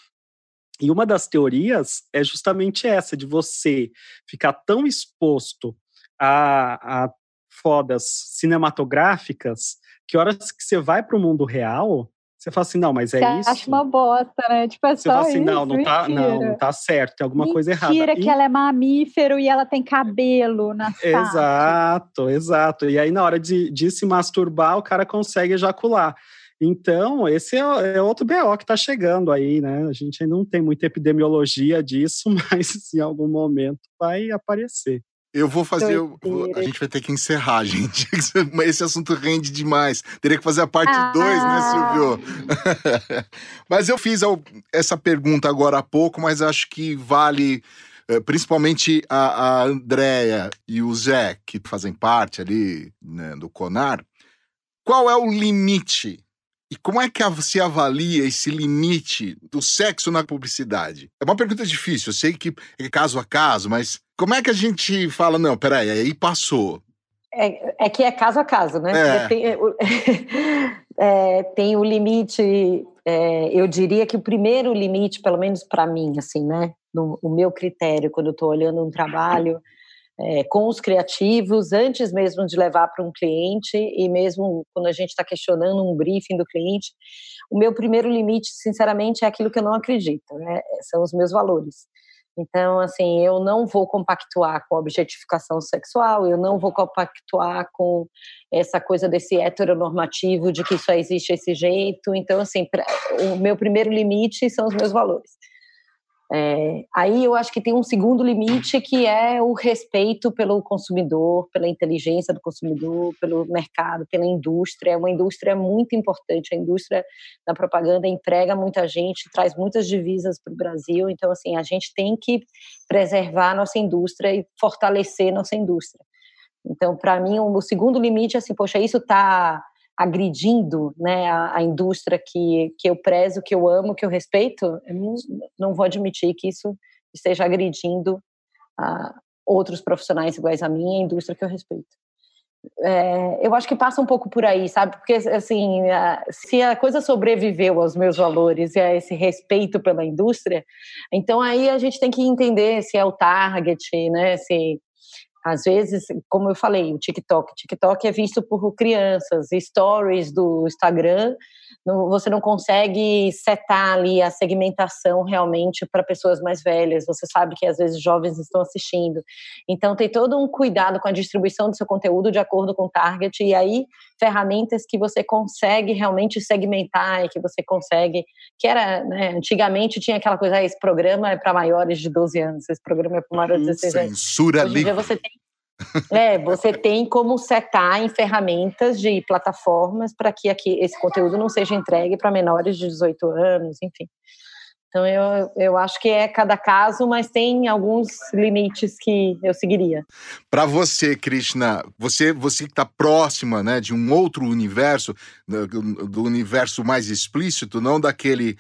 E uma das teorias é justamente essa, de você ficar tão exposto a, a fodas cinematográficas que horas que você vai para o mundo real, você fala assim, não, mas é você isso. Acha uma bosta, né? Tipo, é você fala assim, isso, não, não tá, não, não tá certo, tem alguma mentira coisa errada. Mentira que e... ela é mamífero e ela tem cabelo na Exato, exato. E aí, na hora de, de se masturbar, o cara consegue ejacular. Então, esse é, é outro BO que está chegando aí, né? A gente ainda não tem muita epidemiologia disso, mas em algum momento vai aparecer. Eu vou fazer. Eu vou, a gente vai ter que encerrar, gente. Esse assunto rende demais. Teria que fazer a parte 2, ah. né, Silvio? mas eu fiz essa pergunta agora há pouco, mas acho que vale. Eh, principalmente a, a Andrea e o Zé, que fazem parte ali né, do CONAR, qual é o limite e como é que se avalia esse limite do sexo na publicidade? É uma pergunta difícil, eu sei que é caso a caso, mas como é que a gente fala, não, peraí, aí passou? É, é que é caso a caso, né? É. Tem, é, tem o limite, é, eu diria que o primeiro limite, pelo menos para mim, assim, né? No, o meu critério, quando eu estou olhando um trabalho é, com os criativos antes mesmo de levar para um cliente e mesmo quando a gente está questionando um briefing do cliente, o meu primeiro limite, sinceramente, é aquilo que eu não acredito, né? São os meus valores. Então, assim, eu não vou compactuar com a objetificação sexual, eu não vou compactuar com essa coisa desse heteronormativo de que só existe esse jeito. Então, assim, pra, o meu primeiro limite são os meus valores. É, aí eu acho que tem um segundo limite que é o respeito pelo consumidor, pela inteligência do consumidor, pelo mercado, pela indústria. É uma indústria muito importante. A indústria da propaganda emprega muita gente, traz muitas divisas para o Brasil. Então, assim, a gente tem que preservar nossa indústria e fortalecer nossa indústria. Então, para mim, o segundo limite é assim, poxa, isso está agredindo né, a, a, indústria que, que eu prezo, que eu amo, que eu respeito, eu não, não vou admitir que isso esteja agredindo a outros profissionais iguais a mim, a indústria que eu respeito. É, eu acho que passa um pouco por aí, sabe? Porque, assim, a, se a coisa sobreviveu aos meus valores e a esse respeito pela indústria, então aí a gente tem que entender se é o target, né? Se Às vezes, como eu falei, o TikTok, TikTok é visto por crianças, stories do Instagram, você não consegue setar ali a segmentação realmente para pessoas mais velhas. Você sabe que às vezes jovens estão assistindo. Então tem todo um cuidado com a distribuição do seu conteúdo de acordo com o target e aí ferramentas que você consegue realmente segmentar e que você consegue, que era, né, antigamente tinha aquela coisa, ah, esse programa é para maiores de 12 anos, esse programa é para maiores de 16 anos. Censura ali. você tem é, você tem como setar em ferramentas de plataformas para que aqui esse conteúdo não seja entregue para menores de 18 anos, enfim. Então eu, eu acho que é cada caso, mas tem alguns limites que eu seguiria. Para você, Krishna, você você que está próxima, né, de um outro universo, do, do universo mais explícito, não daquele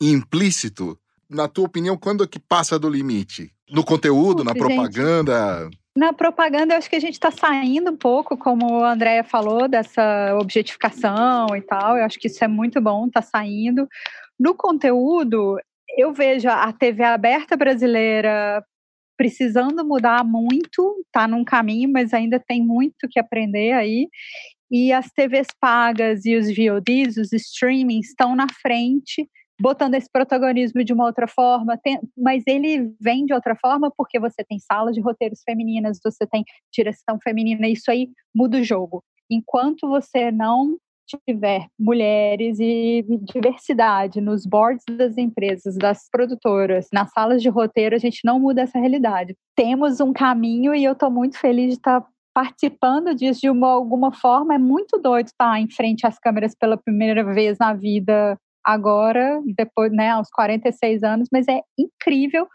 implícito. Na tua opinião, quando é que passa do limite? No conteúdo, na propaganda? Na propaganda, eu acho que a gente está saindo um pouco, como a Andrea falou, dessa objetificação e tal. Eu acho que isso é muito bom, está saindo. No conteúdo, eu vejo a TV aberta brasileira precisando mudar muito, está num caminho, mas ainda tem muito que aprender aí. E as TVs pagas e os VODs, os streamings, estão na frente botando esse protagonismo de uma outra forma, tem, mas ele vem de outra forma porque você tem salas de roteiros femininas, você tem direção feminina, isso aí muda o jogo. Enquanto você não tiver mulheres e diversidade nos boards das empresas, das produtoras, nas salas de roteiro, a gente não muda essa realidade. Temos um caminho e eu estou muito feliz de estar participando disso de uma, alguma forma. É muito doido estar em frente às câmeras pela primeira vez na vida agora, depois, né, aos 46 anos, mas é incrível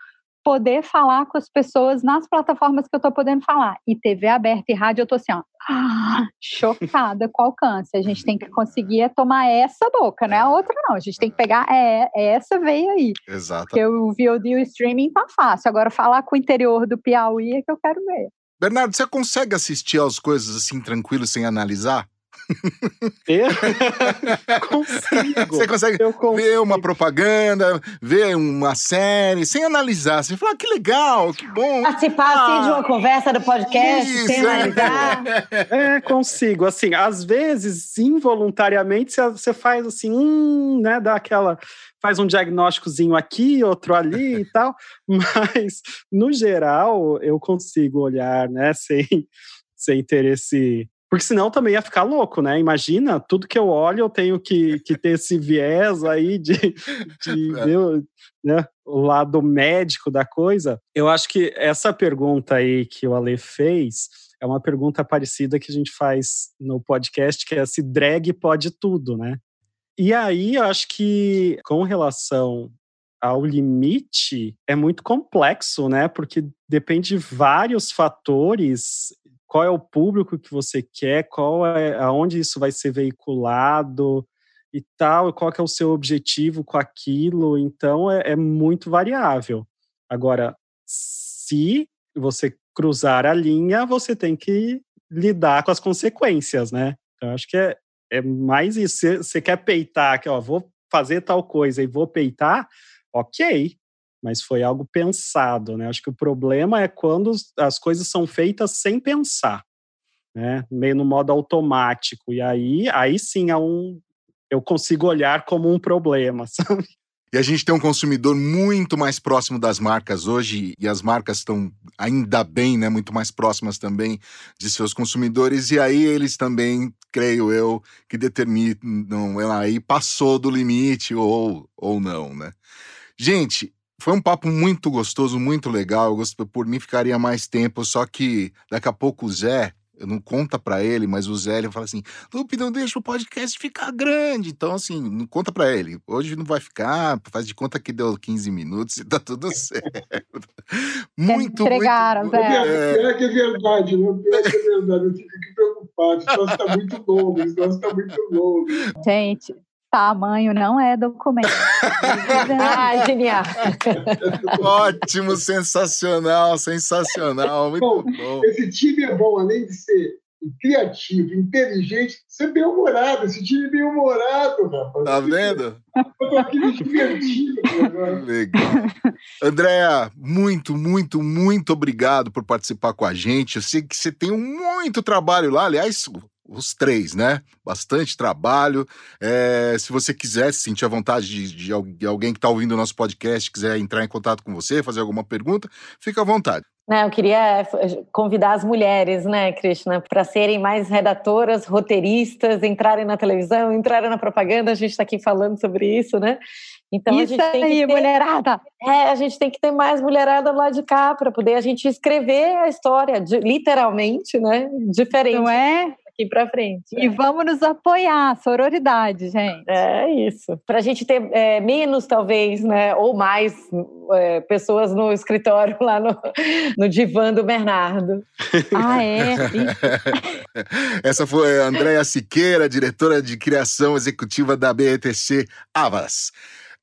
poder falar com as pessoas nas plataformas que eu estou podendo falar. E TV aberta e rádio, eu estou assim, ó, chocada com o alcance. A gente tem que conseguir é tomar essa boca, não é a outra não. A gente tem que pegar é, é essa veia aí. Exato. Porque o VOD e o streaming tá fácil. Agora, falar com o interior do Piauí é que eu quero ver. Bernardo, você consegue assistir as coisas assim tranquilo sem analisar? Eu consigo. Você consegue ver uma propaganda, ver uma série, sem analisar. Você fala, ah, que legal, que bom. Participar ah, assim de uma conversa do podcast, isso, sem analisar. É, consigo. Assim, às vezes, involuntariamente, você faz assim, hum, né, dá aquela faz um diagnósticozinho aqui, outro ali e tal, mas no geral eu consigo olhar, né, sem, sem ter esse, porque senão também ia ficar louco, né? Imagina, tudo que eu olho eu tenho que, que ter esse viés aí de, de é. né, o lado médico da coisa. Eu acho que essa pergunta aí que o Ale fez é uma pergunta parecida que a gente faz no podcast, que é se drag pode tudo, né? E aí eu acho que com relação ao limite é muito complexo, né? Porque depende de vários fatores qual é o público que você quer, qual é aonde isso vai ser veiculado e tal, qual é o seu objetivo com aquilo. Então é, é muito variável. Agora, se você cruzar a linha, você tem que lidar com as consequências, né? Então, acho que é, é mais isso. Você quer peitar, que ó, vou fazer tal coisa e vou peitar, ok mas foi algo pensado, né? Acho que o problema é quando as coisas são feitas sem pensar, né? Meio no modo automático e aí, aí sim é um, eu consigo olhar como um problema, sabe? E a gente tem um consumidor muito mais próximo das marcas hoje, e as marcas estão, ainda bem, né, muito mais próximas também de seus consumidores, e aí eles também, creio eu, que determinam, aí passou do limite ou, ou não, né? Gente, foi um papo muito gostoso, muito legal. Eu, por mim ficaria mais tempo, só que daqui a pouco o Zé, eu não conta para ele, mas o Zé ele fala assim: Lupe, não deixa o podcast ficar grande. Então, assim, não conta para ele. Hoje não vai ficar, faz de conta que deu 15 minutos e tá tudo certo. muito, Entregaram, muito. Zé. É... é que é verdade, não é que é verdade. Eu fico aqui preocupado. Esse negócio tá muito longo, esse negócio tá muito longo. Gente, tamanho não é documento. ah, genial. Ótimo, sensacional, sensacional, muito bom, bom. Esse time é bom, além de ser criativo, inteligente, ser bem-humorado. Esse time bem-humorado, rapaz. Tá vendo? Eu tô aqui divertido agora. Legal. Andréa, muito, muito, muito obrigado por participar com a gente. Eu sei que você tem muito trabalho lá, aliás, os três, né? Bastante trabalho. É, se você quiser se sentir à vontade de, de alguém que está ouvindo o nosso podcast, quiser entrar em contato com você, fazer alguma pergunta, fica à vontade. Né, eu queria convidar as mulheres, né, Krishna, para serem mais redatoras, roteiristas, entrarem na televisão, entrarem na propaganda. A gente está aqui falando sobre isso, né? Então isso a gente tem aí, que ter, mulherada. É, a gente tem que ter mais mulherada lá de cá para poder a gente escrever a história, de, literalmente, né? Diferente. Não é? Aqui para frente. E é. vamos nos apoiar, sororidade, gente. É isso. Para a gente ter é, menos, talvez, né, ou mais é, pessoas no escritório lá no, no divã do Bernardo. ah, é? Essa foi a Andréa Siqueira, diretora de criação executiva da BETC Avas.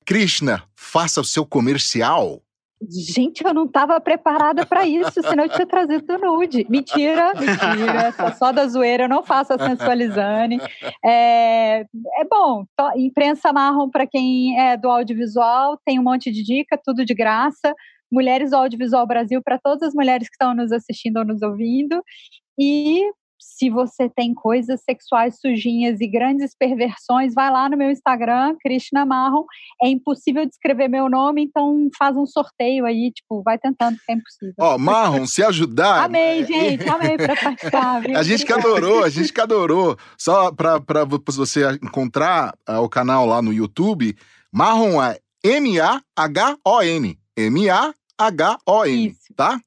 Krishna, faça o seu comercial. Gente, eu não estava preparada para isso, senão eu tinha trazido nude. Mentira, mentira, só, só da zoeira, eu não faço a sensualizane. É, é bom, imprensa marrom para quem é do audiovisual, tem um monte de dica, tudo de graça. Mulheres do Audiovisual Brasil, para todas as mulheres que estão nos assistindo ou nos ouvindo. E se você tem coisas sexuais sujinhas e grandes perversões, vai lá no meu Instagram, Krishna Marron. É impossível descrever meu nome, então faz um sorteio aí, tipo, vai tentando, que é impossível. Ó, oh, Marron, se ajudar. amei, gente, amei para participar. Viu? A gente que adorou, a gente que adorou. Só para você encontrar uh, o canal lá no YouTube, Marron é M-A-H-O-N. M-A-H-O-N, tá?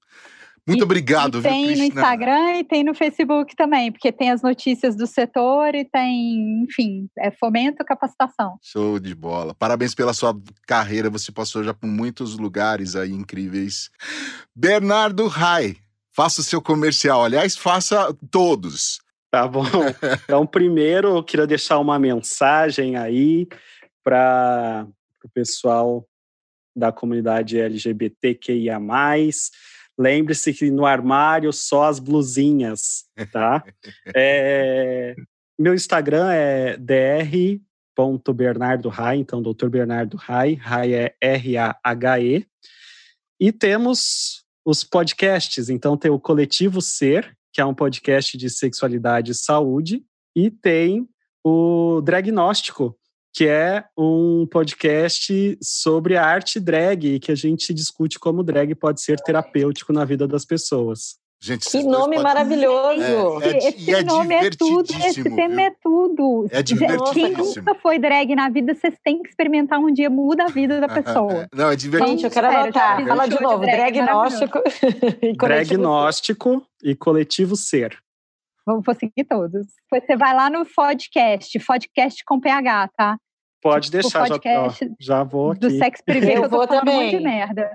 Muito e, obrigado, e tem viu, no Instagram e tem no Facebook também, porque tem as notícias do setor e tem, enfim, é fomento capacitação. Show de bola. Parabéns pela sua carreira, você passou já por muitos lugares aí incríveis. Bernardo Rai, faça o seu comercial. Aliás, faça todos. Tá bom. Então, primeiro, eu queria deixar uma mensagem aí para o pessoal da comunidade LGBTQIA Lembre-se que no armário só as blusinhas, tá? é, meu Instagram é dr.bernardo então Dr. Bernardo Rai, Rai é R-A-H-E. E temos os podcasts, então tem o Coletivo Ser, que é um podcast de sexualidade e saúde, e tem o Dragnóstico, que é um podcast sobre a arte drag, que a gente discute como drag pode ser terapêutico na vida das pessoas. Gente, que nome maravilhoso! É, é, esse é nome é tudo, esse tema é tudo. É divertidíssimo. Quem nunca foi drag na vida, vocês têm que experimentar um dia, muda a vida da pessoa. Não, é divertidíssimo. Gente, eu quero anotar. Fala de novo, dragnóstico. dragnóstico e coletivo ser. Vamos seguir todos. Você vai lá no podcast, podcast com PH, tá? Pode tipo, deixar, já, ó, já vou aqui. Do Sex Primeiro, eu, eu vou também. um monte de merda.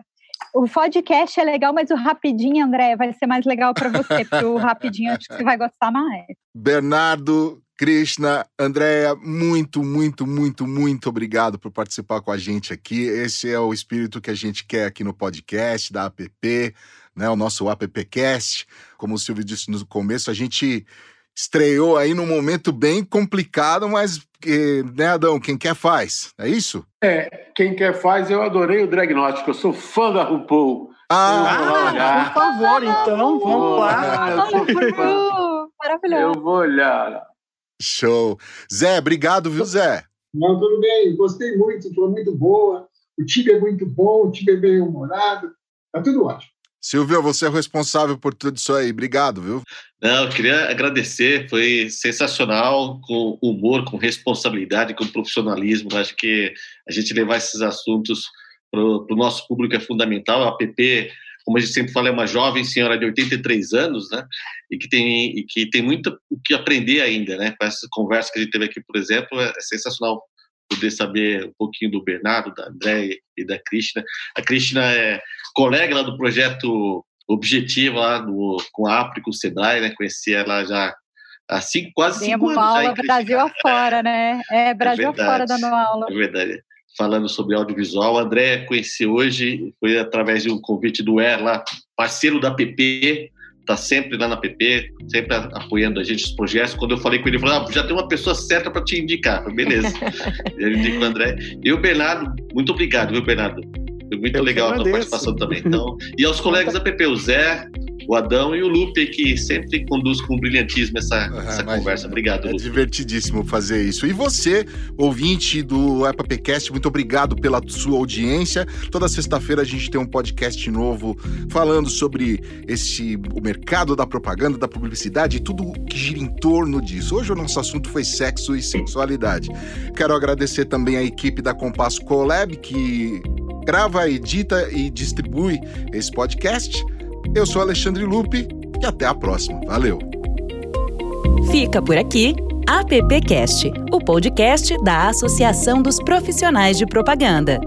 O podcast é legal, mas o rapidinho, André, vai ser mais legal para você, porque o rapidinho acho que você vai gostar mais. Bernardo, Krishna, Andréia, muito, muito, muito, muito obrigado por participar com a gente aqui. Esse é o espírito que a gente quer aqui no podcast da APP, né? O nosso AppCast. Como o Silvio disse no começo, a gente estreou aí num momento bem complicado, mas, né, Adão, quem quer faz, é isso? É, quem quer faz, eu adorei o Dragnóstico, eu sou fã da RuPaul. Ah, por favor, então, vamos lá. Maravilhoso. Eu vou olhar. Show. Zé, obrigado, viu, Zé? Não, tudo bem, gostei muito, foi muito boa. O time é muito bom, o time é bem humorado, tá tudo ótimo. Silvio, você é o responsável por tudo isso aí. Obrigado, viu? Não, eu queria agradecer. Foi sensacional, com humor, com responsabilidade, com profissionalismo. Acho que a gente levar esses assuntos para o nosso público é fundamental. A PP, como a gente sempre fala, é uma jovem senhora de 83 anos, né? E que tem, e que tem muito o que aprender ainda, né? Com essa conversa que a gente teve aqui, por exemplo, é sensacional poder saber um pouquinho do Bernardo, da André e da Cristina. A Cristina é colega lá do projeto Objetivo, lá no, com a APRI, com o SEDAI, né? Conheci ela já há cinco, quase cinco anos. aula já, Brasil afora, né? É, Brasil é afora dando aula. É verdade. Falando sobre audiovisual, o André conheci hoje, foi através de um convite do Er lá, parceiro da PP, está sempre lá na PP, sempre apoiando a gente os projetos. Quando eu falei com ele, ele falou: ah, já tem uma pessoa certa para te indicar. Falei, Beleza. ele indicou o André. E o Bernardo, muito obrigado, viu, Bernardo? Foi muito eu legal a tua participação também. Então, e aos colegas da PP, o Zé, o Adão e o Lupe, que sempre conduz com brilhantismo essa, uhum, essa conversa. Obrigado, é Lupe. divertidíssimo fazer isso. E você, ouvinte do EpaPcast, muito obrigado pela sua audiência. Toda sexta-feira a gente tem um podcast novo falando sobre esse, o mercado da propaganda, da publicidade e tudo que gira em torno disso. Hoje o nosso assunto foi sexo e sexualidade. Quero agradecer também a equipe da Compasso Colab, que grava, edita e distribui esse podcast. Eu sou Alexandre Lupe e até a próxima. Valeu! Fica por aqui AppCast, o podcast da Associação dos Profissionais de Propaganda.